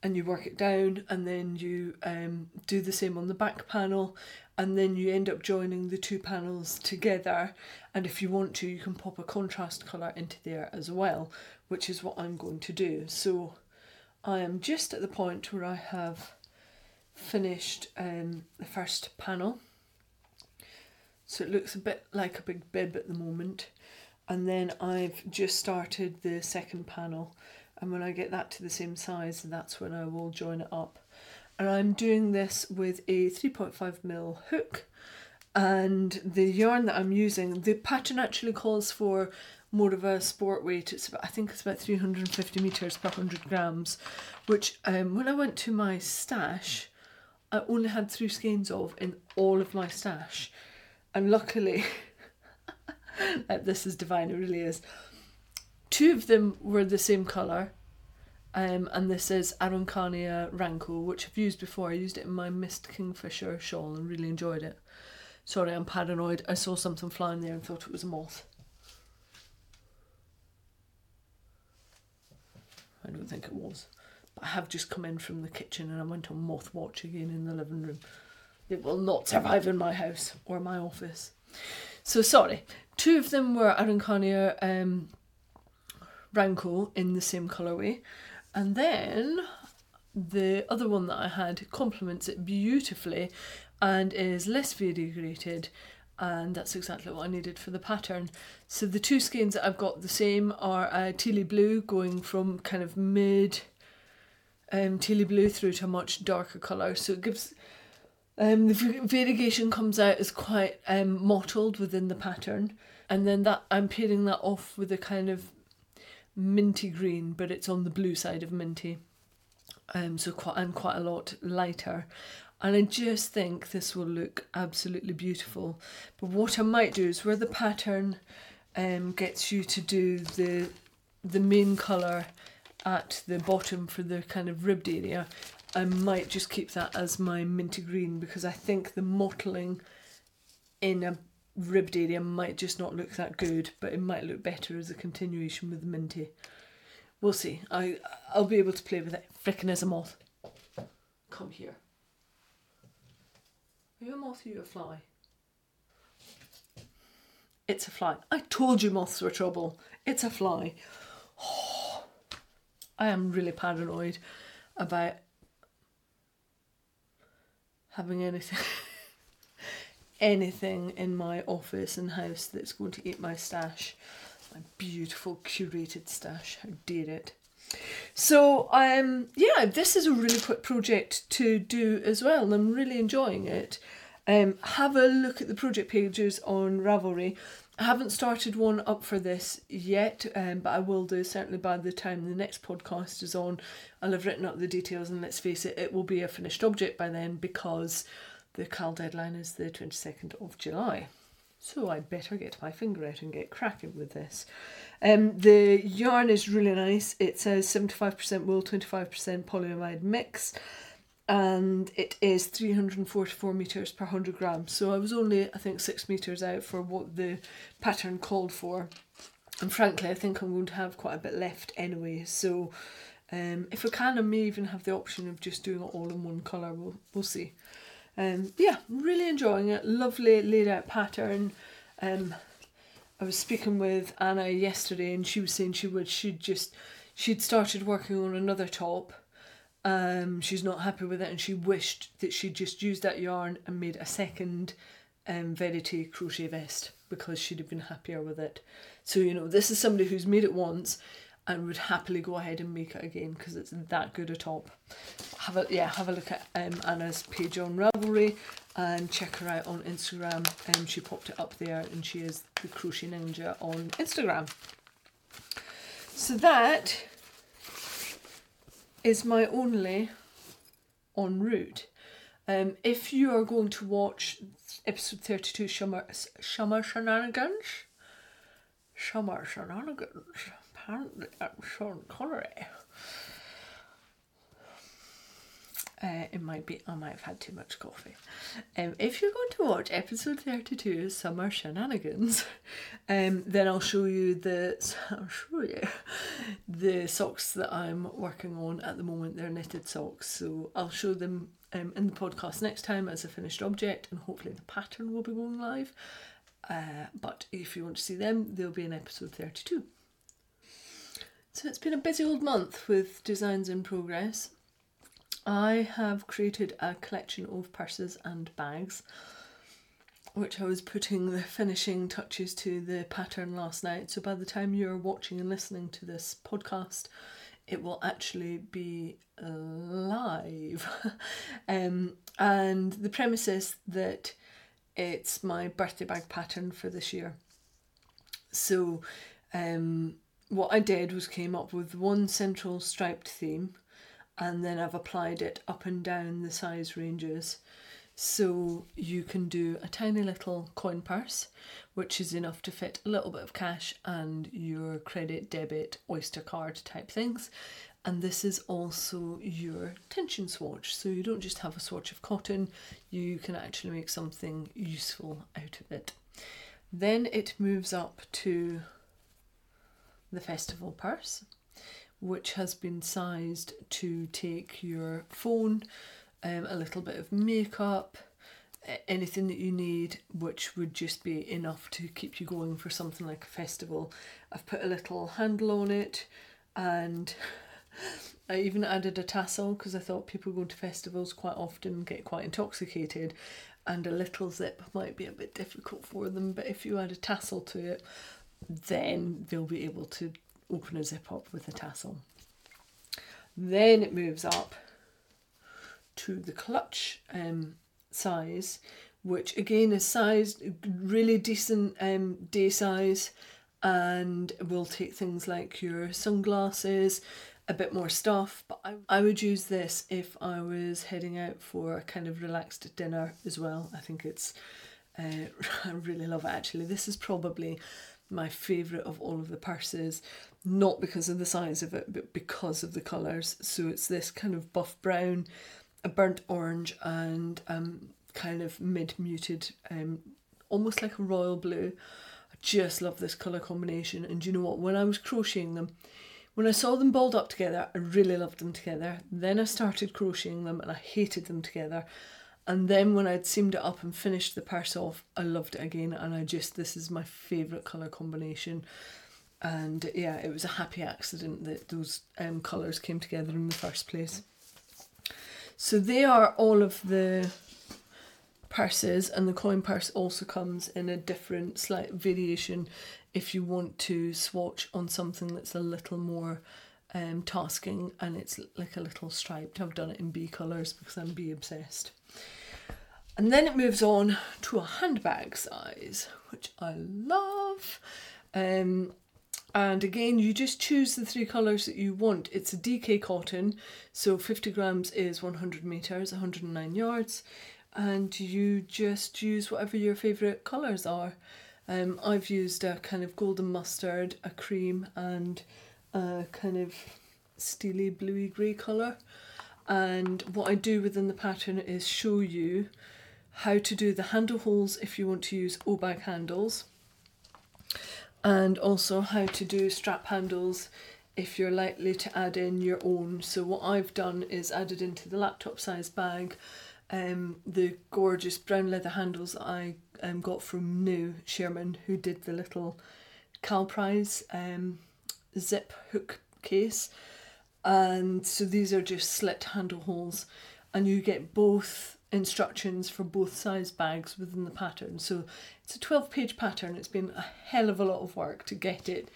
and you work it down, and then you um, do the same on the back panel, and then you end up joining the two panels together. And if you want to you can pop a contrast colour into there as well which is what I'm going to do. So I am just at the point where I have finished um, the first panel. So it looks a bit like a big bib at the moment. And then I've just started the second panel. And when I get that to the same size that's when I will join it up and I'm doing this with a 3.5 mil hook. And the yarn that I'm using the pattern actually calls for more of a sport weight. It's about, I think it's about 350 meters per 100 grams which um, when I went to my stash I only had three skeins of in all of my stash. And luckily [LAUGHS] this is divine it really is. Two of them were the same colour um, and this is Araucania Ranco, which I've used before. I used it in my Mist Kingfisher shawl and really enjoyed it. Sorry, I'm paranoid. I saw something flying there and thought it was a moth. I don't think it was. But I have just come in from the kitchen and I went on moth watch again in the living room. It will not survive in my house or my office. So sorry. Two of them were Araucania um, Ranco in the same colourway. And then the other one that I had complements it beautifully and is less variegated and that's exactly what I needed for the pattern. So the two skeins that I've got the same are a tealy blue going from kind of mid um, tealy blue through to a much darker colour. So it gives Um, the variegation comes out as quite um, mottled within the pattern, and then that I'm pairing that off with a kind of minty green, but it's on the blue side of minty. Um, so quite and quite a lot lighter, and I just think this will look absolutely beautiful. But what I might do is where the pattern um, gets you to do the the main colour at the bottom for the kind of ribbed area, I might just keep that as my minty green because I think the mottling in a ribbed area might just not look that good, but it might look better as a continuation with the minty. We'll see. I I'll be able to play with it. Frickin' as a moth. Come here. Are you a moth or are you a fly? It's a fly. I told you moths were trouble. It's a fly. [SIGHS] I am really paranoid about having anything [LAUGHS] anything in my office and house that's going to eat my stash. My beautiful curated stash. How dare it. So um yeah, this is a really quick project to do as well. I'm really enjoying it. Um, have a look at the project pages on Ravelry. I haven't started one up for this yet, um, but I will do certainly by the time the next podcast is on. I'll have written up the details, and let's face it, it will be a finished object by then because the CAL deadline is the 22nd of July. So I'd better get my finger out and get cracking with this. Um, the yarn is really nice. It says 75% wool, 25% polyamide mix and it is 344 meters per 100 grams so i was only i think six meters out for what the pattern called for and frankly i think i'm going to have quite a bit left anyway so um, if i can i may even have the option of just doing it all in one color we'll, we'll see um, yeah really enjoying it. Lovely laid out pattern um, i was speaking with anna yesterday and she was saying she would she'd just she'd started working on another top. Um, she's not happy with it and she wished that she'd just used that yarn and made a second um, Verity crochet vest because she'd have been happier with it. So, you know, this is somebody who's made it once and would happily go ahead and make it again because it's that good a top. Have a yeah, have a look at um, Anna's page on Ravelry and check her out on Instagram. Um, she popped it up there and she is the Crochet Ninja on Instagram. So that is my only en route. Um, if you are going to watch episode 32 Summer, Summer Shenanigans, Summer Shenanigans, apparently I'm Sean Connery. Uh, it might be, I might have had too much coffee. Um, if you're going to watch episode 32, Summer Shenanigans, [LAUGHS] um, then I'll show you the, [LAUGHS] I'll show you the socks that I'm working on at the moment. They're knitted socks, so I'll show them um, in the podcast next time as a finished object, and hopefully the pattern will be going live. Uh, but if you want to see them, they'll be in episode 32. So it's been a busy old month with designs in progress. I have created a collection of purses and bags, which I was putting the finishing touches to the pattern last night. So by the time you're watching and listening to this podcast, it will actually be live. [LAUGHS] um, and the premise is that it's my birthday bag pattern for this year. So, um, what I did was came up with one central striped theme and then I've applied it up and down the size ranges. So you can do a tiny little coin purse, which is enough to fit a little bit of cash and your credit, debit, Oyster card type things. And this is also your tension swatch. So you don't just have a swatch of cotton, you can actually make something useful out of it. Then it moves up to the festival purse which has been sized to take your phone, um, a little bit of makeup, anything that you need, which would just be enough to keep you going for something like a festival. I've put a little handle on it and [LAUGHS] I even added a tassel because I thought people going to festivals quite often get quite intoxicated and a little zip might be a bit difficult for them but if you add a tassel to it then they'll be able to open a zip up with a tassel. Then it moves up to the clutch um, size, which again is sized really decent um, day size and will take things like your sunglasses, a bit more stuff. But I, I would use this if I was heading out for a kind of relaxed dinner as well. I think it's, uh, [LAUGHS] I really love it actually. This is probably my favourite of all of the purses, not because of the size of it, but because of the colours. So it's this kind of buff brown, a burnt orange, and um, kind of mid muted, um, almost like a royal blue. I just love this colour combination. And you know what? When I was crocheting them, when I saw them balled up together, I really loved them together. Then I started crocheting them and I hated them together. And then when I'd seamed it up and finished the purse off, I loved it again. And I just, this is my favourite colour combination. And yeah, it was a happy accident that those um, colours came together in the first place. So they are all of the purses and the coin purse also comes in a different slight variation if you want to swatch on something that's a little more um, tasking and it's like a little striped. I've done it in B colours because I'm B obsessed. And then it moves on to a handbag size, which I love. Um, and again, you just choose the three colours that you want. It's a DK cotton, so 50 grams is 100 metres, 109 yards. And you just use whatever your favourite colours are. Um, I've used a kind of golden mustard, a cream, and a kind of steely bluey grey colour. And what I do within the pattern is show you how to do the handle holes if you want to use O-bag handles. And also how to do strap handles if you're likely to add in your own. So what I've done is added into the laptop size bag um, the gorgeous brown leather handles I um, got from New Sherman who did the little Calprise um, zip hook case. And so these are just slit handle holes. And you get both instructions for both size bags within the pattern. So it's a 12 page pattern. It's been a hell of a lot of work to get it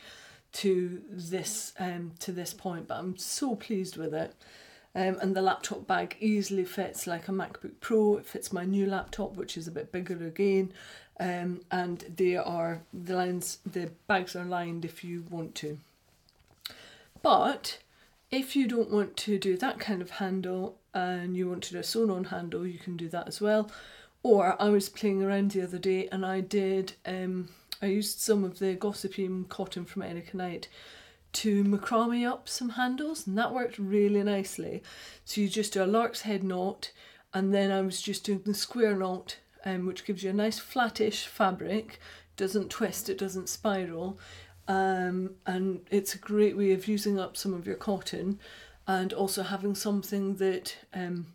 to this um, to this point, but I'm so pleased with it. Um, and the laptop bag easily fits like a MacBook Pro. It fits my new laptop, which is a bit bigger again. Um, and they are the lines, the bags are lined if you want to. But if you don't want to do that kind of handle and you want to do a sewn on handle, you can do that as well. Or I was playing around the other day and I did, um, I used some of the Gossypium cotton from Erika Knight to macrame up some handles and that worked really nicely. So you just do a lark's head knot and then I was just doing the square knot um, which gives you a nice flattish fabric, doesn't twist, it doesn't spiral um, and it's a great way of using up some of your cotton and also having something that um,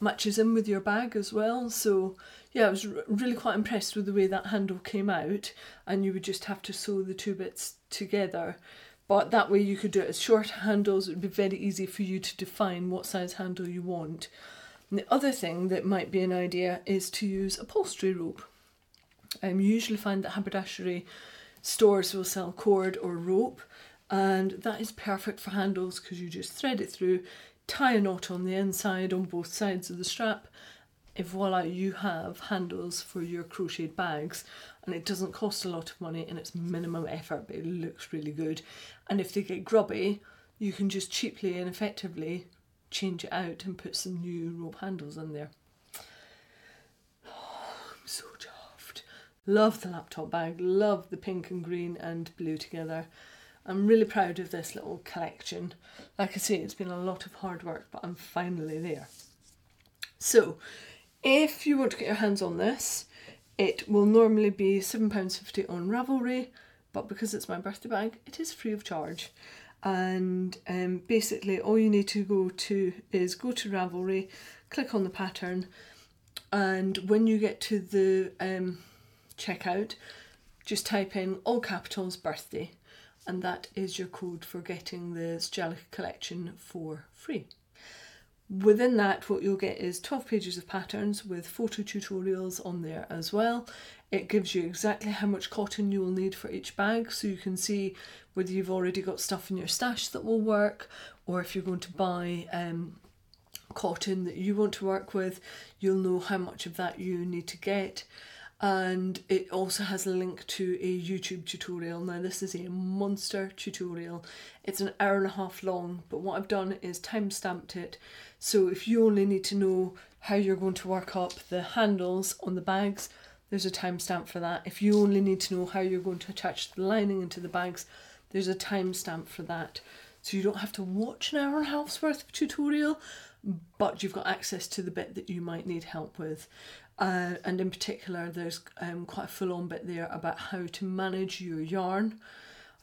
matches in with your bag as well. So yeah, I was really quite impressed with the way that handle came out and you would just have to sew the two bits together. But that way you could do it as short handles, it would be very easy for you to define what size handle you want. And the other thing that might be an idea is to use upholstery rope. Um, you usually find that haberdashery stores will sell cord or rope and that is perfect for handles because you just thread it through, tie a knot on the inside on both sides of the strap, and voila, you have handles for your crocheted bags. And it doesn't cost a lot of money and it's minimum effort, but it looks really good. And if they get grubby, you can just cheaply and effectively change it out and put some new rope handles in there. [SIGHS] I'm so chuffed. Love the laptop bag, love the pink and green and blue together. I'm really proud of this little collection. Like I say, it's been a lot of hard work, but I'm finally there. So, if you want to get your hands on this, it will normally be £7.50 on Ravelry, but because it's my birthday bag, it is free of charge. And um, basically, all you need to go to is go to Ravelry, click on the pattern, and when you get to the um, checkout, just type in all capitals birthday and that is your code for getting the Sjalika collection for free. Within that, what you'll get is 12 pages of patterns with photo tutorials on there as well. It gives you exactly how much cotton you will need for each bag, so you can see whether you've already got stuff in your stash that will work, or if you're going to buy um, cotton that you want to work with, you'll know how much of that you need to get. And it also has a link to a YouTube tutorial. Now, this is a monster tutorial. It's an hour and a half long, but what I've done is time stamped it. So, if you only need to know how you're going to work up the handles on the bags, there's a timestamp for that. If you only need to know how you're going to attach the lining into the bags, there's a timestamp for that. So you don't have to watch an hour and a half's worth of tutorial, but you've got access to the bit that you might need help with. Uh, and in particular, there's um, quite a full on bit there about how to manage your yarn.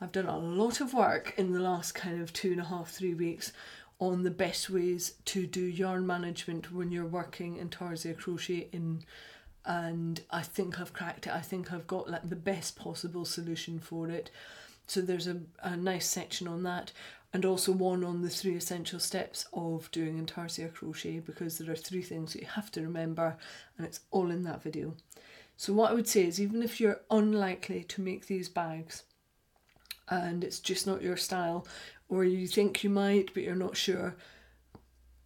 I've done a lot of work in the last kind of two and a half, three weeks on the best ways to do yarn management when you're working intarsia crochet in and I think I've cracked it. I think I've got like the best possible solution for it. So there's a, a nice section on that and also one on the three essential steps of doing intarsia crochet because there are three things that you have to remember and it's all in that video. So what I would say is even if you're unlikely to make these bags and it's just not your style or you think you might but you're not sure,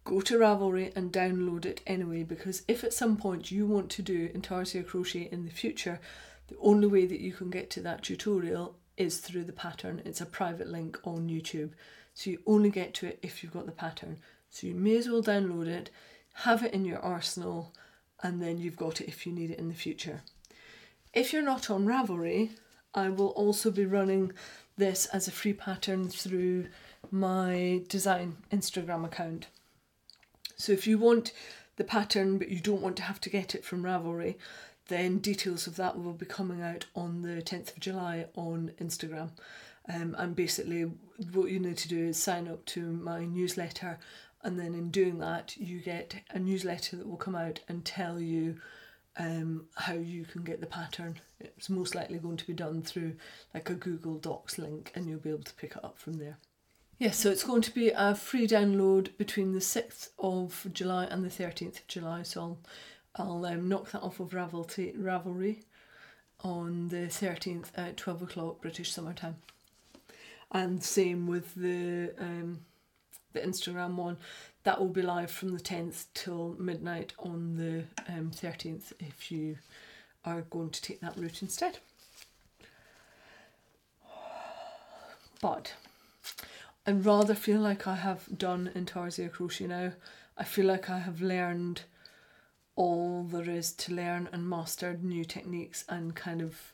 go to Ravelry and download it anyway because if at some point you want to do intarsia crochet in the future, the only way that you can get to that tutorial is through the pattern. It's a private link on YouTube. So you only get to it if you've got the pattern. So you may as well download it, have it in your arsenal, and then you've got it if you need it in the future. If you're not on Ravelry, I will also be running this as a free pattern through my design Instagram account. So if you want the pattern but you don't want to have to get it from Ravelry, then details of that will be coming out on the 10th of July on Instagram. Um, and basically, what you need to do is sign up to my newsletter, and then in doing that, you get a newsletter that will come out and tell you um, how you can get the pattern. It's most likely going to be done through like a Google Docs link, and you'll be able to pick it up from there. Yes, so it's going to be a free download between the 6th of July and the 13th of July. So I'll, I'll um, knock that off of Ravelty, Ravelry on the 13th at 12 o'clock British summertime. And same with the um, the Instagram one. That will be live from the 10th till midnight on the um, 13th if you are going to take that route instead. But I rather feel like I have done Intarsia crochet now. I feel like I have learned all there is to learn and mastered new techniques and kind of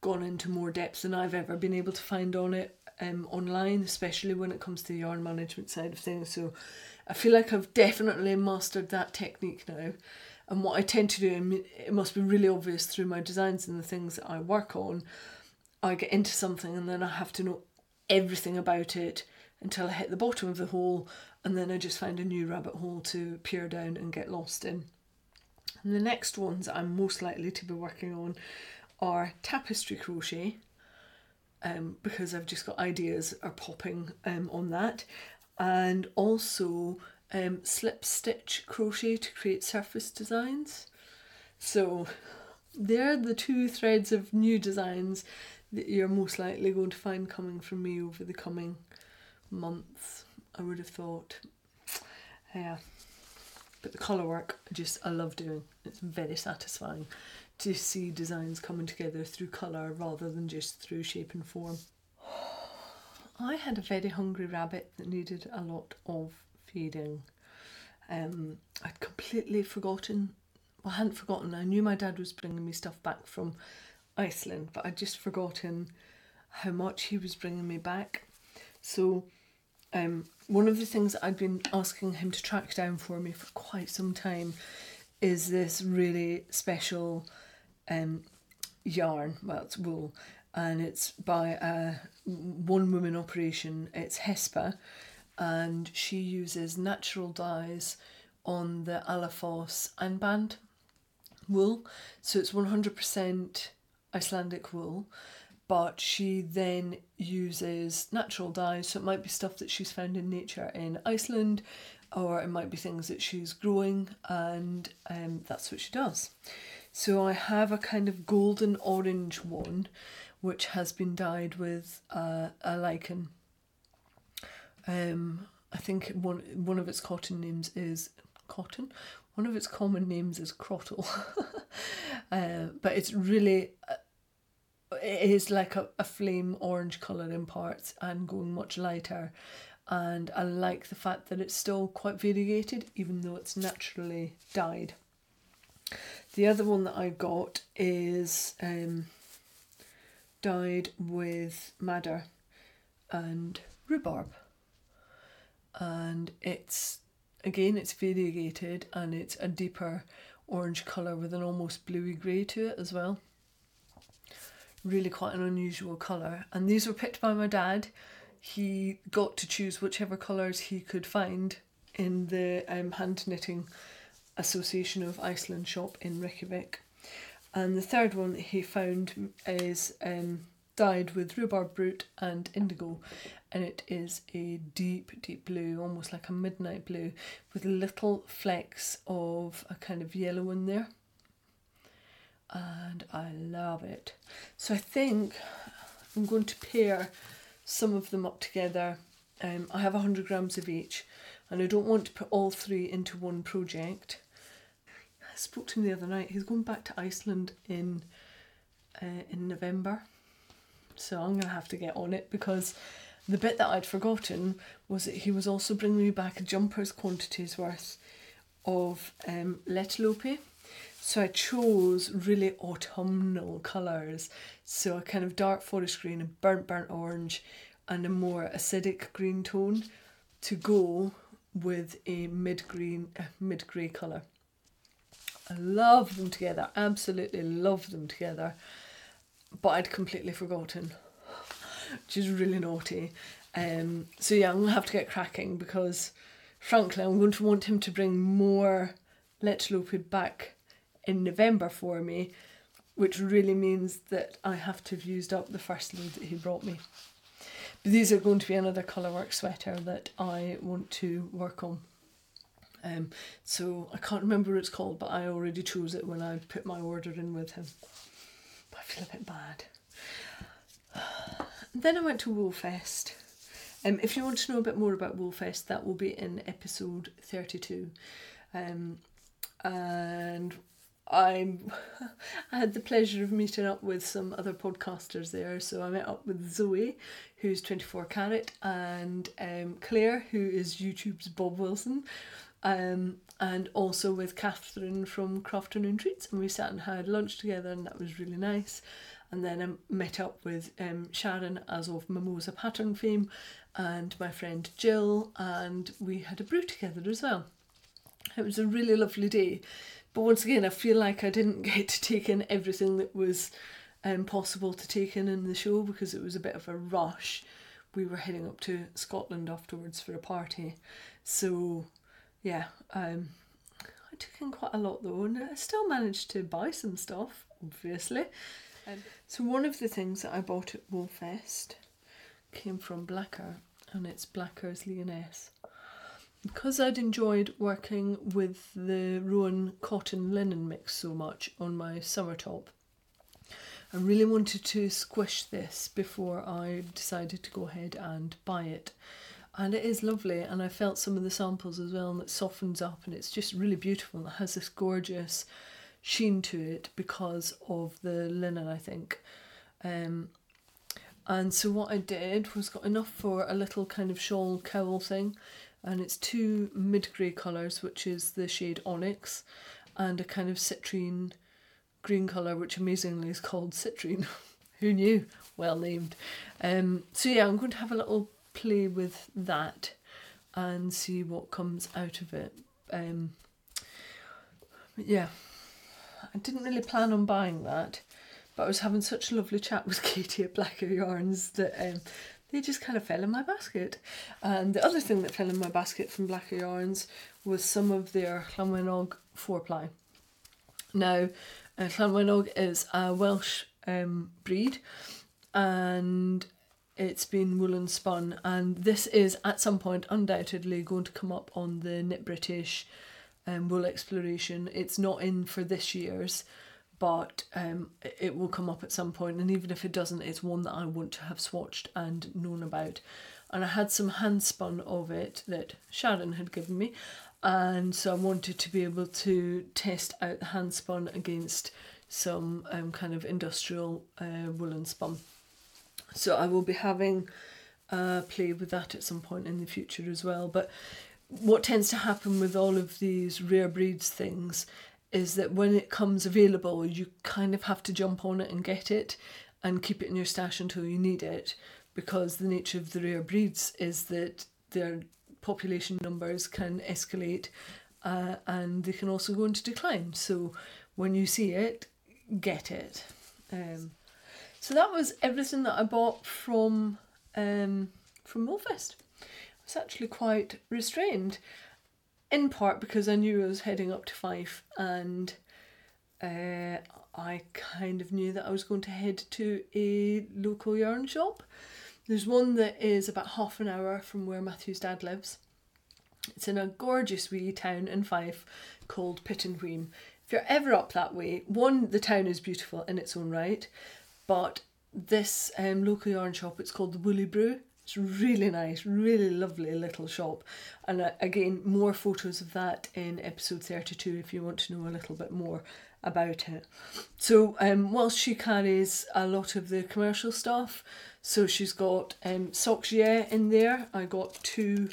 gone into more depth than I've ever been able to find on it um, online, especially when it comes to the yarn management side of things. So I feel like I've definitely mastered that technique now. And what I tend to do, it must be really obvious through my designs and the things that I work on, I get into something and then I have to know everything about it until I hit the bottom of the hole, and then I just find a new rabbit hole to peer down and get lost in. And the next ones I'm most likely to be working on are tapestry crochet, um, because I've just got ideas are popping um, on that, and also um, slip stitch crochet to create surface designs. So they're the two threads of new designs that you're most likely going to find coming from me over the coming months, I would have thought. Yeah. But the colour work, just I love doing. It's very satisfying to see designs coming together through colour rather than just through shape and form. I had a very hungry rabbit that needed a lot of feeding. Um, I'd completely forgotten, well, I hadn't forgotten, I knew my dad was bringing me stuff back from Iceland, but I'd just forgotten how much he was bringing me back. So um, one of the things I've been asking him to track down for me for quite some time is this really special um, yarn. Well, it's wool, and it's by a one woman operation. It's Hespa, and she uses natural dyes on the Alafoss Einband wool. So it's 100% Icelandic wool but she then uses natural dyes. So it might be stuff that she's found in nature in Iceland, or it might be things that she's growing, and um, that's what she does. So I have a kind of golden orange one, which has been dyed with uh, a lichen. Um, I think one one of its cotton names is cotton. One of its common names is crottle, [LAUGHS] uh, but it's really uh, it is like a, a flame orange colour in parts and going much lighter. And I like the fact that it's still quite variegated, even though it's naturally dyed. The other one that I got is um, dyed with madder and rhubarb. And it's again it's variegated and it's a deeper orange colour with an almost bluey grey to it as well. Really quite an unusual colour. And these were picked by my dad. He got to choose whichever colours he could find in the um, hand knitting Association of Iceland shop in Reykjavik. And the third one he found is um, dyed with rhubarb root and indigo, and it is a deep, deep blue, almost like a midnight blue, with little flecks of a kind of yellow in there. And I love it. So I think I'm going to pair some of them up together. Um, I have 100 grams of each, and I don't want to put all three into one project I spoke to him the other night. He's going back to Iceland in uh, in November, so I'm gonna have to get on it because the bit that I'd forgotten was that he was also bringing me back a jumper's quantities worth of um, Léttlopi. So I chose really autumnal colours. So a kind of dark forest green, a burnt burnt orange, and a more acidic green tone to go with a mid green, mid grey colour. I love them together, absolutely love them together. But I'd completely forgotten, which is really naughty. Um, so yeah, I'm gonna have to get cracking because, frankly, I'm going to want him to bring more Léttlopi back in November for me, which really means that I have to have used up the first load that he brought me. But these are going to be another colourwork sweater that I want to work on. Um, so I can't remember what it's called, but I already chose it when I put my order in with him. I feel a bit bad. [SIGHS] then I went to Woolfest. Um, if you want to know a bit more about Woolfest, that will be in episode 32. Um, and I'm [LAUGHS] I had the pleasure of meeting up with some other podcasters there. So I met up with Zoe, who's 24 carat, and um, Claire, who is YouTube's Bob Wilson um, and also with Catherine from Crafternoon Treats, and we sat and had lunch together, and that was really nice. And then I met up with um, Sharon, as of Mimosa Pattern fame, and my friend Jill, and we had a brew together as well. It was a really lovely day, but once again, I feel like I didn't [LAUGHS] get to take in everything that was um, possible to take in in the show because it was a bit of a rush. We were heading up to Scotland afterwards for a party, so yeah, um, I took in quite a lot though, and I still managed to buy some stuff, obviously. Um, so one of the things that I bought at Woolfest came from Blacker, and it's Blacker's Lyonesse. Because I'd enjoyed working with the Rowan cotton linen mix so much on my summer top, I really wanted to squish this before I decided to go ahead and buy it. And it is lovely and I felt some of the samples as well and it softens up and it's just really beautiful And it has this gorgeous sheen to it because of the linen I think. Um, and so what I did was got enough for a little kind of shawl cowl thing and it's two mid-grey colours which is the shade onyx and a kind of citrine green colour which amazingly is called citrine. [LAUGHS] Who knew? Well named. Um, so yeah I'm going to have a little play with that and see what comes out of it. Um, yeah, I didn't really plan on buying that, but I was having such a lovely chat with [LAUGHS] Katie at Blacker Yarns that um, they just kind of fell in my basket. And the other thing that fell in my basket from Blacker Yarns was some of their Llanwenog four ply. Now, uh, Llanwenog is a Welsh um, breed and it's been woolen spun and this is at some point undoubtedly going to come up on the knit british um, wool exploration it's not in for this year's but um, it will come up at some point and even if it doesn't it's one that i want to have swatched and known about and I had some hand spun of it that Sharon had given me, and so I wanted to be able to test out the hand spun against some um, kind of industrial uh, woolen spun. So I will be having uh, play with that at some point in the future as well. But what tends to happen with all of these rare breeds things is that when it comes available, you kind of have to jump on it and get it and keep it in your stash until you need it because the nature of the rare breeds is that their population numbers can escalate uh, and they can also go into decline. So when you see it, get it. Um, so that was everything that I bought from um, from Millfest. I was actually quite restrained, in part because I knew I was heading up to Fife and uh, I kind of knew that I was going to head to a local yarn shop. There's one that is about half an hour from where Matthew's dad lives. It's in a gorgeous wee town in Fife called Pittenweem. If you're ever up that way, one, the town is beautiful in its own right, but this um, local yarn shop, it's called the Woolly Brew. It's really nice, really lovely little shop. And uh, again, more photos of that in episode 32 if you want to know a little bit more about it. So, um, whilst she carries a lot of the commercial stuff, so she's got um, Soxie in there. I got two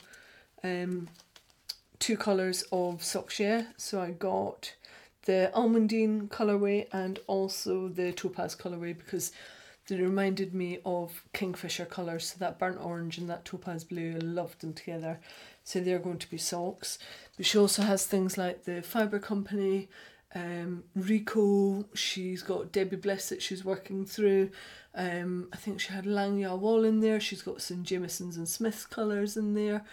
um, two colours of Soxie. So I got the almondine colourway and also the topaz colourway because they reminded me of kingfisher colours. So that burnt orange and that topaz blue, I loved them together. So they're going to be socks. But she also has things like the Fibre Company, um, Rico, she's got Debbie Bliss that she's working through. Um, I think she had Langya Wall in there. She's got some Jamieson's and Smith's colours in there.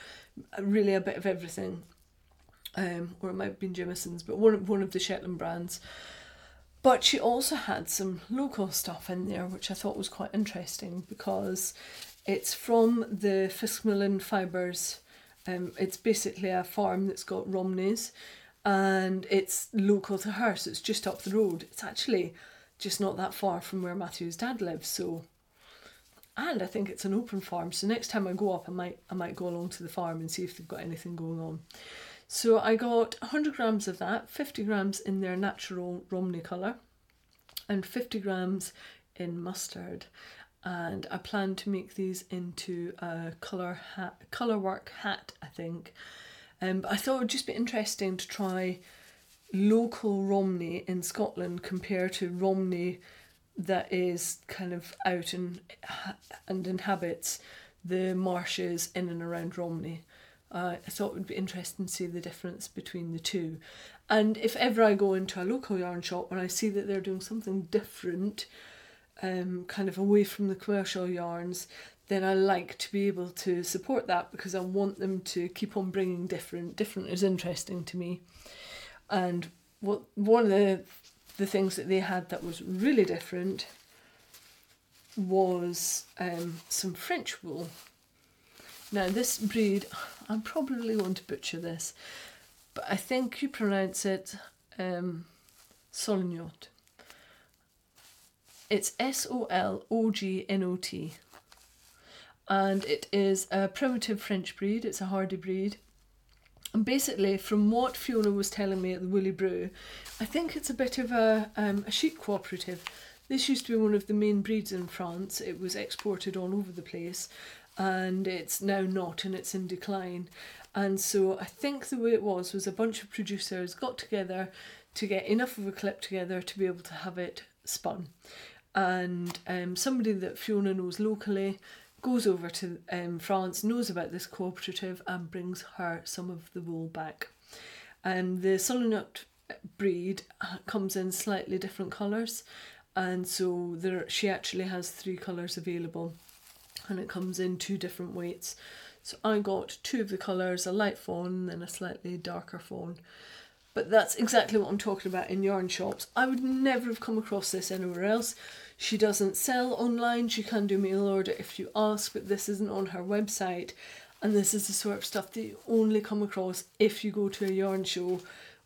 Really a bit of everything um, or it might have been Jamieson's, but one one of the Shetland brands. But she also had some local stuff in there, which I thought was quite interesting because it's from the Fiskmalin Fibres. Um, it's basically a farm that's got Romneys and it's local to her, so it's just up the road. It's actually just not that far from where Matthew's dad lives, so and I think it's an open farm. So next time I go up, I might I might go along to the farm and see if they've got anything going on. So I got 100 grams of that, 50 grams in their natural Romney colour, and 50 grams in mustard. And I plan to make these into a colour hat, colour work hat, I think. Um, but I thought it would just be interesting to try local Romney in Scotland compared to Romney that is kind of out and and inhabits the marshes in and around Romney. Uh, I thought it would be interesting to see the difference between the two. And if ever I go into a local yarn shop and I see that they're doing something different, um, kind of away from the commercial yarns, then I like to be able to support that because I want them to keep on bringing different. Different is interesting to me. And what one of the the things that they had that was really different was um, some French wool now, this breed, I'm probably going to butcher this, but I think you pronounce it um. It's S O L O G N O T. And it is a primitive French breed, it's a hardy breed. And basically, from what Fiona was telling me at the Woolly Brew, I think it's a bit of a, um, a sheep cooperative. This used to be one of the main breeds in France. It was exported all over the place and it's now not and it's in decline. And so I think the way it was was a bunch of producers got together to get enough of a clip together to be able to have it spun. And um, somebody that Fiona knows locally goes over to um, France, knows about this cooperative, and brings her some of the wool back. And the Solognot breed comes in slightly different colours, and so there she actually has three colours available and it comes in two different weights. So I got two of the colours, a light fawn and a slightly darker fawn. But that's exactly what I'm talking about in yarn shops. I would never have come across this anywhere else. She doesn't sell online, she can do mail order if you ask, but this isn't on her website. And this is the sort of stuff that you only come across if you go to a yarn show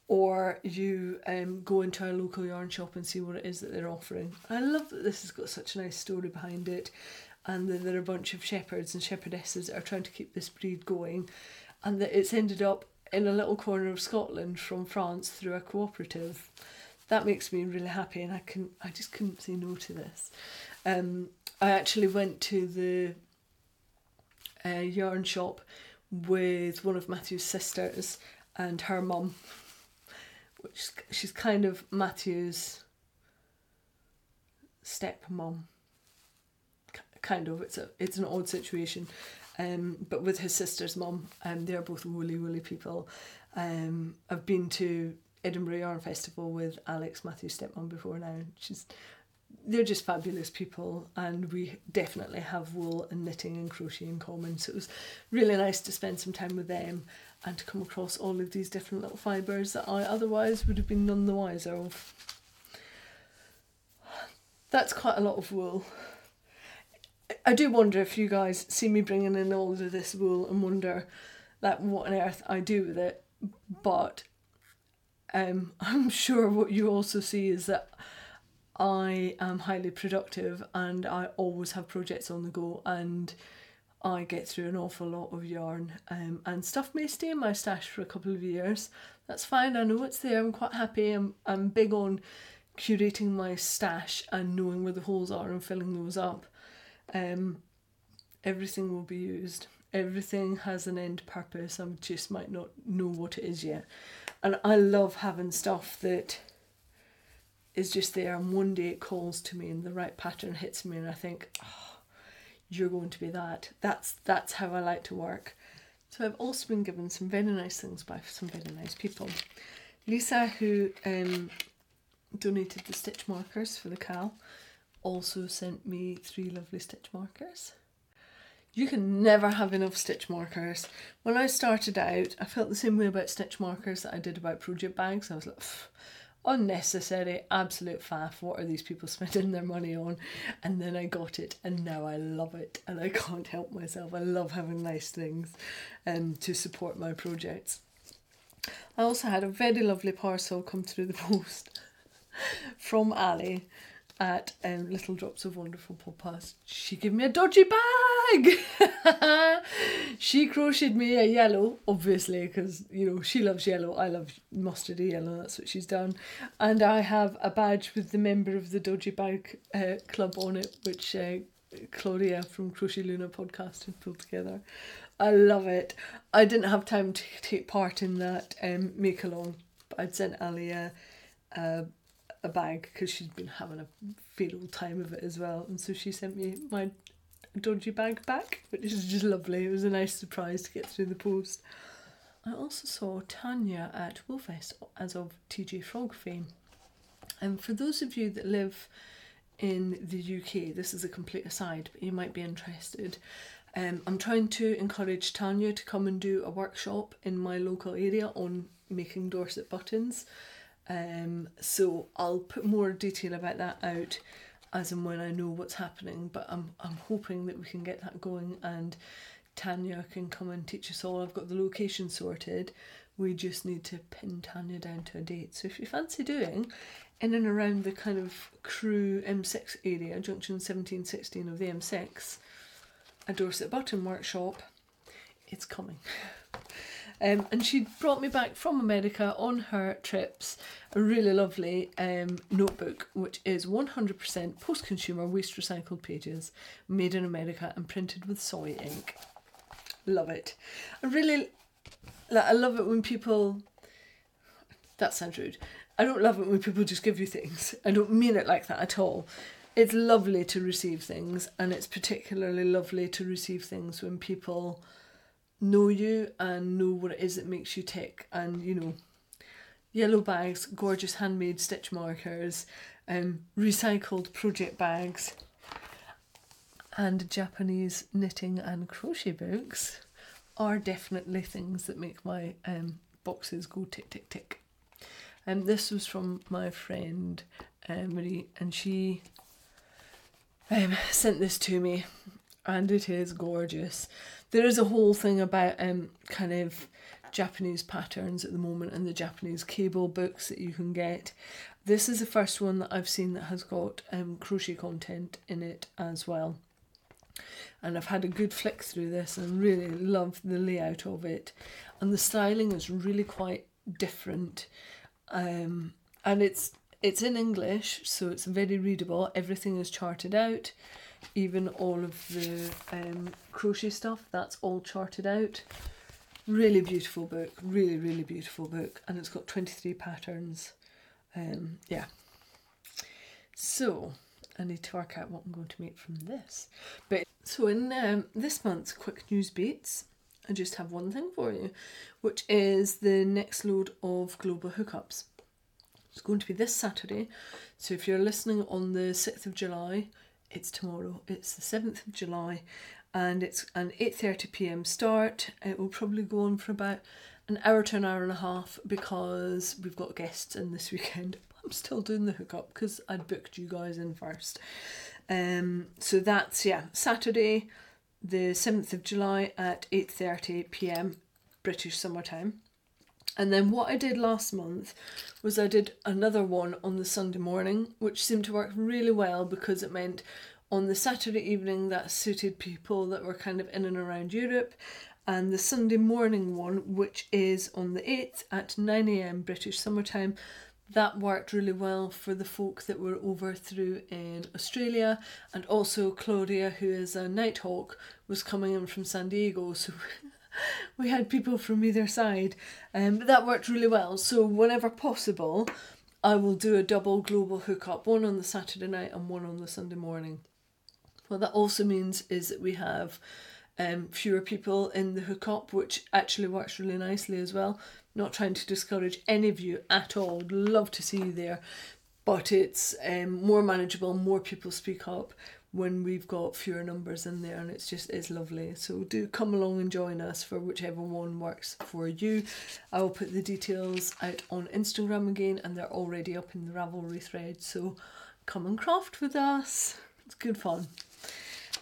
or you um, go into a local yarn shop and see what it is that they're offering. I love that this has got such a nice story behind it and that there are a bunch of shepherds and shepherdesses that are trying to keep this breed going, and that it's ended up in a little corner of Scotland from France through a cooperative. That makes me really happy, and I can I just couldn't say no to this. Um, I actually went to the uh, yarn shop with one of Matthew's sisters and her mum, which she's kind of Matthew's step stepmom. Kind of, it's a it's an odd situation, um, but with his sister's mum, um, they're both woolly woolly people. Um, I've been to Edinburgh Yarn Festival with Alex Matthew's stepmom before now. She's they're just fabulous people and we definitely have wool and knitting and crochet in common so it was really nice to spend some time with them and to come across all of these different little fibres that I otherwise would have been none the wiser of. That's quite a lot of wool. I do wonder if you guys see me bringing in all of this wool and wonder like what on earth I do with it but um, [LAUGHS] I'm sure what you also see is that I am highly productive and I always have projects on the go and I get through an awful lot of yarn um, and stuff may stay in my stash for a couple of years. That's fine, I know it's there, I'm quite happy. I'm, I'm big on curating my stash and knowing where the holes are and filling those up. Um, everything will be used. Everything has an end purpose. I just might not know what it is yet. And I love having stuff that is just there and one day it calls to me and the right pattern hits me and I think, oh, you're going to be that. That's that's how I like to work. So I've also been given some very nice things by some very nice people. Lisa, who um, donated the stitch markers for the cowl, also sent me three lovely stitch markers. You can never have enough stitch markers. When I started out, I felt the same way about stitch markers that I did about project bags. I was like, unnecessary, absolute faff. What are these people [LAUGHS] spending their money on? And then I got it, and now I love it, and I can't help myself. I love having nice things um, to support my projects. I also had a very lovely parcel come through the [LAUGHS] post from Ali at um, Little Drops of Wonderful Podcast. She gave me a dodgy bag. [LAUGHS] she crocheted me a yellow, obviously, because you know she loves yellow. I love mustardy yellow. That's what she's done, and I have a badge with the member of the dodgy bag uh, club on it, which uh, Claudia from Crochet Luna podcast had pulled together. I love it. I didn't have time to take part in that um, make along, but I'd sent Ali a a bag because she'd been having a fatal time of it as well. And so she sent me my dodgy bag back, which is just lovely. It was a nice surprise to get through the post. I also saw Tanya at Woolfest as of TJ Frog fame. And for those of you that live in the UK, this is a complete aside, but you might be interested. Um, I'm trying to encourage Tanya to come and do a workshop in my local area on making Dorset buttons. Um, so I'll put more detail about that out as and when I know what's happening. But I'm I'm hoping that we can get that going and Tanya can come and teach us all. I've got the location sorted. We just need to pin Tanya down to a date. So if you fancy doing in and around the kind of Crewe M6 area, junction 1716 of the M6, a Dorset Button workshop, it's coming. [LAUGHS] Um, and she brought me back from America on her trips a really lovely um, notebook, which is 100% post consumer waste recycled pages made in America and printed with soy ink. Love it. I really, like, I love it when people. That sounds rude. I don't love it when people just give you things. I don't mean it like that at all. It's lovely to receive things, and it's particularly lovely to receive things when people know you and know what it is that makes you tick. And you know yellow bags gorgeous handmade stitch markers um, recycled project bags and japanese knitting and crochet books are definitely things that make my um, boxes go tick tick tick. And um, this was from my friend uh, marie and she um, sent this to me and it is gorgeous there is a whole thing about um kind of Japanese patterns at the moment and the Japanese cable books that you can get. This is the first one that I've seen that has got um, crochet content in it as well. And I've had a good flick through this and really love the layout of it. And the styling is really quite different. Um, and it's it's in English, so it's very readable. Everything is charted out, even all of the um, crochet stuff. That's all charted out. Really beautiful book, really really beautiful book, and it's got twenty three patterns. Um, yeah. So I need to work out what I'm going to make from this. But so in um, this month's quick news beats, I just have one thing for you, which is the next load of global hookups. It's going to be this Saturday. So if you're listening on the 6th of July, it's tomorrow. It's the 7th of July and it's an 8:30 p.m. start. It will probably go on for about an hour to an hour and a half because we've got guests in this [LAUGHS] weekend. I'm still doing the hookup because I'd booked you guys in first. Um so that's yeah, Saturday the 7th of July at 8:30 p.m. British summertime. And then what I did last month was I did another one on the Sunday morning, which seemed to work really well because it meant on the Saturday evening that suited people that were kind of in and around Europe. And the Sunday morning one, which is on the 8th at 9am British summertime, that worked really well for the folk that were over through in Australia. And also Claudia, who is a Nighthawk, was coming in from San Diego. So [LAUGHS] [LAUGHS] we had people from either side. Um, but that worked really well. So whenever possible, I will do a double global hookup, one on the Saturday night and one on the Sunday morning. What that also means is that we have um, fewer people in the hookup, which actually works really nicely as well. Not trying to discourage any of you at all. Love to see you there, but it's um, more manageable. More people speak up, when we've got fewer numbers in there and it's just it's lovely. So do come along and join us for whichever one works for you. I will put the details out on instagram again and they're already up in the ravelry thread. So come and craft with us. It's good fun.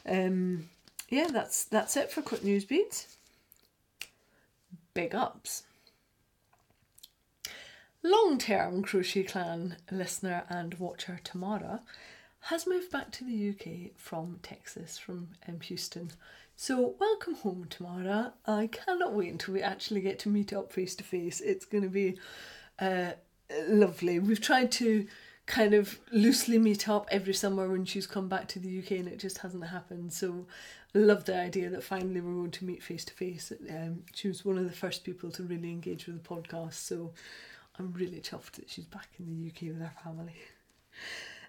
Um yeah that's that's it for quick news beats. Big ups. Long term crochet clan listener and watcher tamara has moved back to the UK from Texas, from um, Houston. So, welcome home, Tamara. I cannot wait until we actually get to meet up face to face. It's going to be uh, lovely. We've tried to kind of loosely meet up every summer when she's come back to the UK and it just hasn't happened. So, love the idea that finally we're going to meet face to face. She was one of the first people to really engage with the podcast, so I'm really chuffed that she's back in the UK with her family.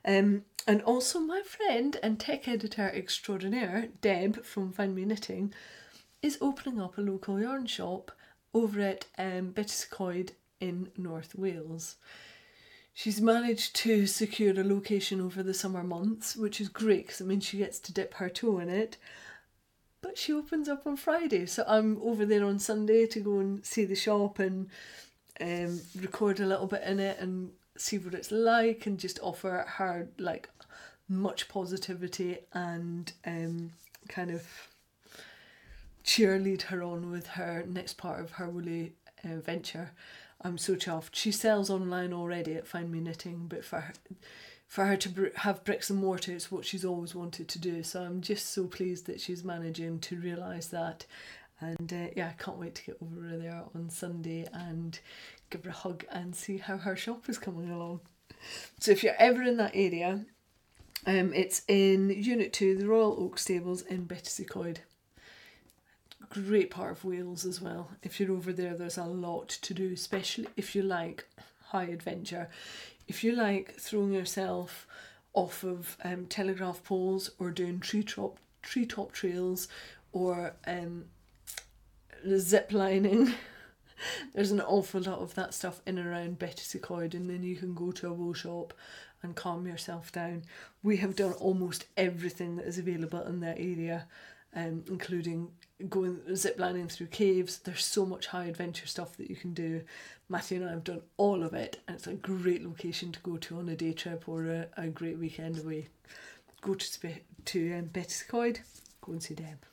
Um, and also, my friend and tech editor extraordinaire, Deb from Find Me Knitting, is opening up a local yarn shop over at um, Betws in North Wales. She's managed to secure a location over the summer months, which is great because it means she gets to dip her toe in it. But she opens up on Friday, so I'm over there on Sunday to go and see the shop and um, record a little bit in it and see what it's like and just offer her like much positivity and um, kind of cheerlead her on with her next part of her woolly uh, venture. I'm so chuffed. She sells online already at Find Me Knitting, but for her, for her to br- have bricks and mortar is what she's always wanted to do. So I'm just so pleased that she's managing to realise that. And uh, yeah, I can't wait to get over there on Sunday and give her a hug and see how her shop is coming along. So if you're ever in that area, um, it's in Unit 2, the Royal Oak Stables in Betws-y-Coed. Great part of Wales as well. If you're over there, there's a lot to do, especially if you like high adventure. If you like throwing yourself off of um, telegraph poles or doing tree top, tree top trails or um, zip lining. [LAUGHS] There's an awful lot of that stuff in and around Betws-y-Coed, and then you can go to a wool shop and calm yourself down. We have done almost everything that is available in that area, um, including going ziplining through caves. There's so much high adventure stuff that you can do. Matthew and I have done all of it, and it's a great location to go to on a day trip or a, a great weekend away. Go to to um, Betws-y-Coed, go and see Deb.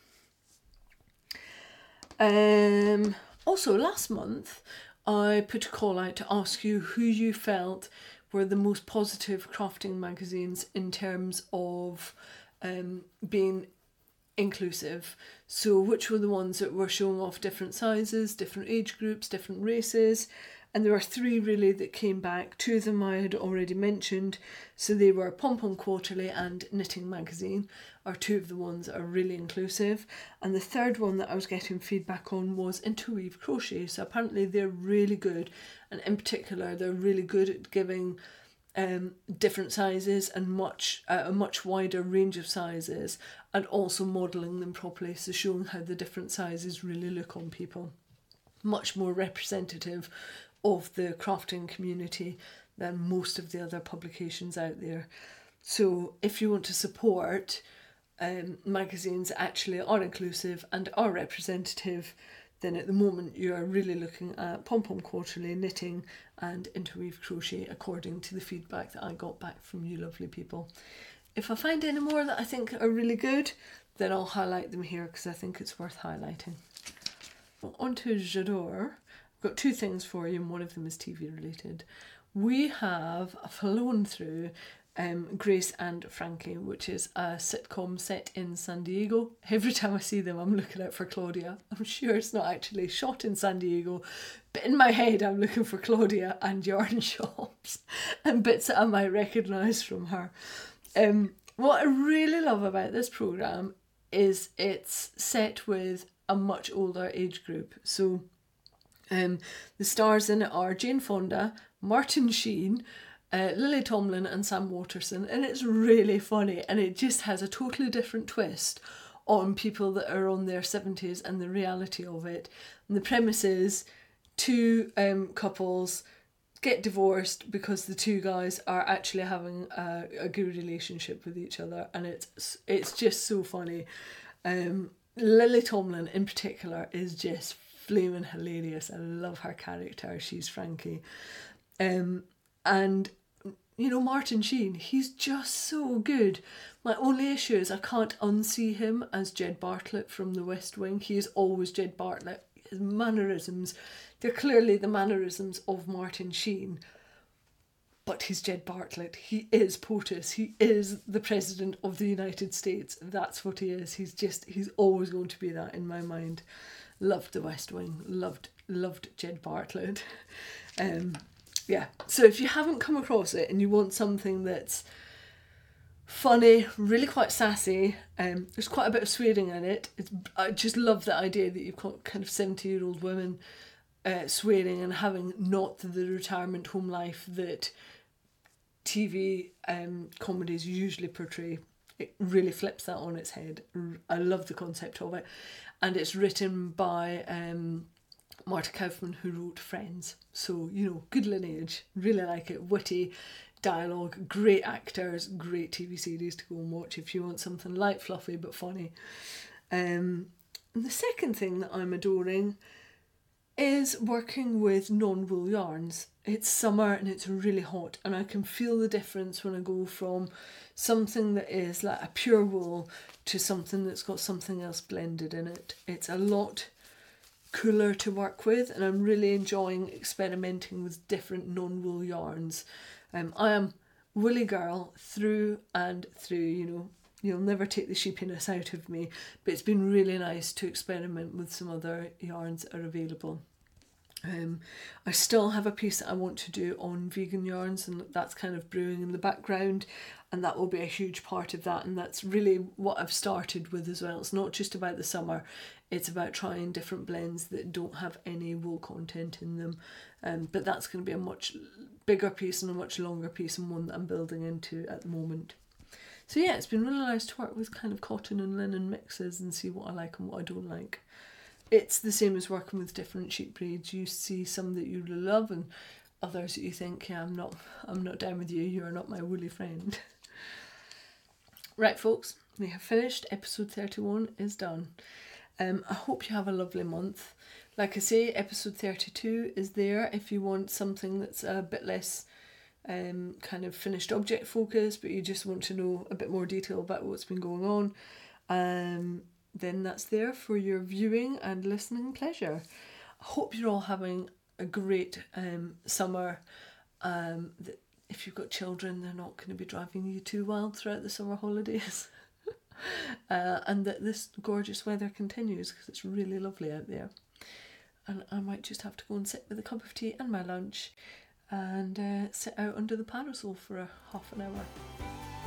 Um, also, last month I put a call out to ask you who you felt were the most positive crafting magazines in terms of um, being inclusive. So, which were the ones that were showing off different sizes, different age groups, different races. And there were three really that came back. Two of them I had already mentioned. So they were Pom Pom Quarterly and Knitting Magazine, are two of the ones that are really inclusive. And the third one that I was getting feedback on was Interweave Crochet. So apparently they're really good. And in particular, they're really good at giving um, different sizes and much uh, a much wider range of sizes and also modelling them properly so showing how the different sizes really look on people much more representative of the crafting community than most of the other publications out there so if you want to support um, magazines actually are inclusive and are representative then at the moment you are really looking at Pom Pom Quarterly knitting and interweave crochet according to the feedback that I got back from you lovely people. If I find any more that I think are really good, then I'll highlight them here because I think it's worth highlighting. Well, On to J'adore. I've got two things for you, and one of them is TV related. We have flown through um, Grace and Frankie, which is a sitcom set in San Diego. Every time I see them, I'm looking out for Claudia. I'm sure it's not actually shot in San Diego, but in my head, I'm looking for Claudia and yarn [LAUGHS] shops and bits that I might recognise from her. Um, what I really love about this programme is it's set with a much older age group. So um, the stars in it are Jane Fonda, Martin Sheen, uh, Lily Tomlin and Sam Waterston, and it's really funny and it just has a totally different twist on people that are on their 70s and the reality of it. And the premise is two um, couples get divorced because the two guys are actually having a, a good relationship with each other and it's it's just so funny. Um, Lily Tomlin in particular is just flaming hilarious. I love her character. She's Frankie. Um, and you know, Martin Sheen, he's just so good. My only issue is I can't unsee him as Jed Bartlet from The West Wing. He is always Jed Bartlet. His mannerisms, they're clearly the mannerisms of Martin Sheen. But he's Jed Bartlet. He is POTUS. He is the President of the United States. That's what he is. He's just, he's always going to be that in my mind. Loved The West Wing. Loved, loved Jed Bartlet. [LAUGHS] Um, yeah. So if you haven't come across it and you want something that's funny, really quite sassy, um, there's quite a bit of swearing in it. It's, I just love the idea that you've got kind of 70 year old women uh, swearing and having not the retirement home life that TV um, comedies usually portray. It really flips that on its head. I love the concept of it. And it's written by um, Marta Kauffman, who wrote Friends. So, you know, good lineage. Really like it. Witty dialogue, great actors, great TV series to go and watch if you want something light, fluffy, but funny. Um, and the second thing that I'm adoring is working with non wool yarns. It's summer and it's really hot, and I can feel the difference when I go from something that is like a pure wool to something that's got something else blended in it. It's a lot cooler to work with and I'm really enjoying experimenting with different non-wool yarns. Um, I am woolly girl through and through, you know, you'll never take the sheepiness out of me, but it's been really nice to experiment with some other yarns that are available. Um, I still have a piece that I want to do on vegan yarns, and that's kind of brewing in the background, and that will be a huge part of that. And that's really what I've started with as well. It's not just about the summer, it's about trying different blends that don't have any wool content in them. Um, but that's going to be a much bigger piece and a much longer piece, and one that I'm building into at the moment. So, yeah, it's been really nice to work with kind of cotton and linen mixes and see what I like and what I don't like. It's the same as working with different sheep breeds. You see some that you love and others that you think, yeah, I'm not, I'm not down with you. You are not my woolly friend. [LAUGHS] right, folks, we have finished. Episode thirty-one is done. Um, I hope you have a lovely month. Like I say, episode 32 is there if you want something that's a bit less um, kind of finished object focus, but you just want to know a bit more detail about what's been going on. Um, then that's there for your viewing and listening pleasure. I hope you're all having a great um, summer. Um, if you've got children, they're not going to be driving you too wild throughout the summer holidays. [LAUGHS] uh, and that this gorgeous weather continues because it's really lovely out there. And I might just have to go and sit with a cup of tea and my lunch and uh, sit out under the parasol for a half an hour.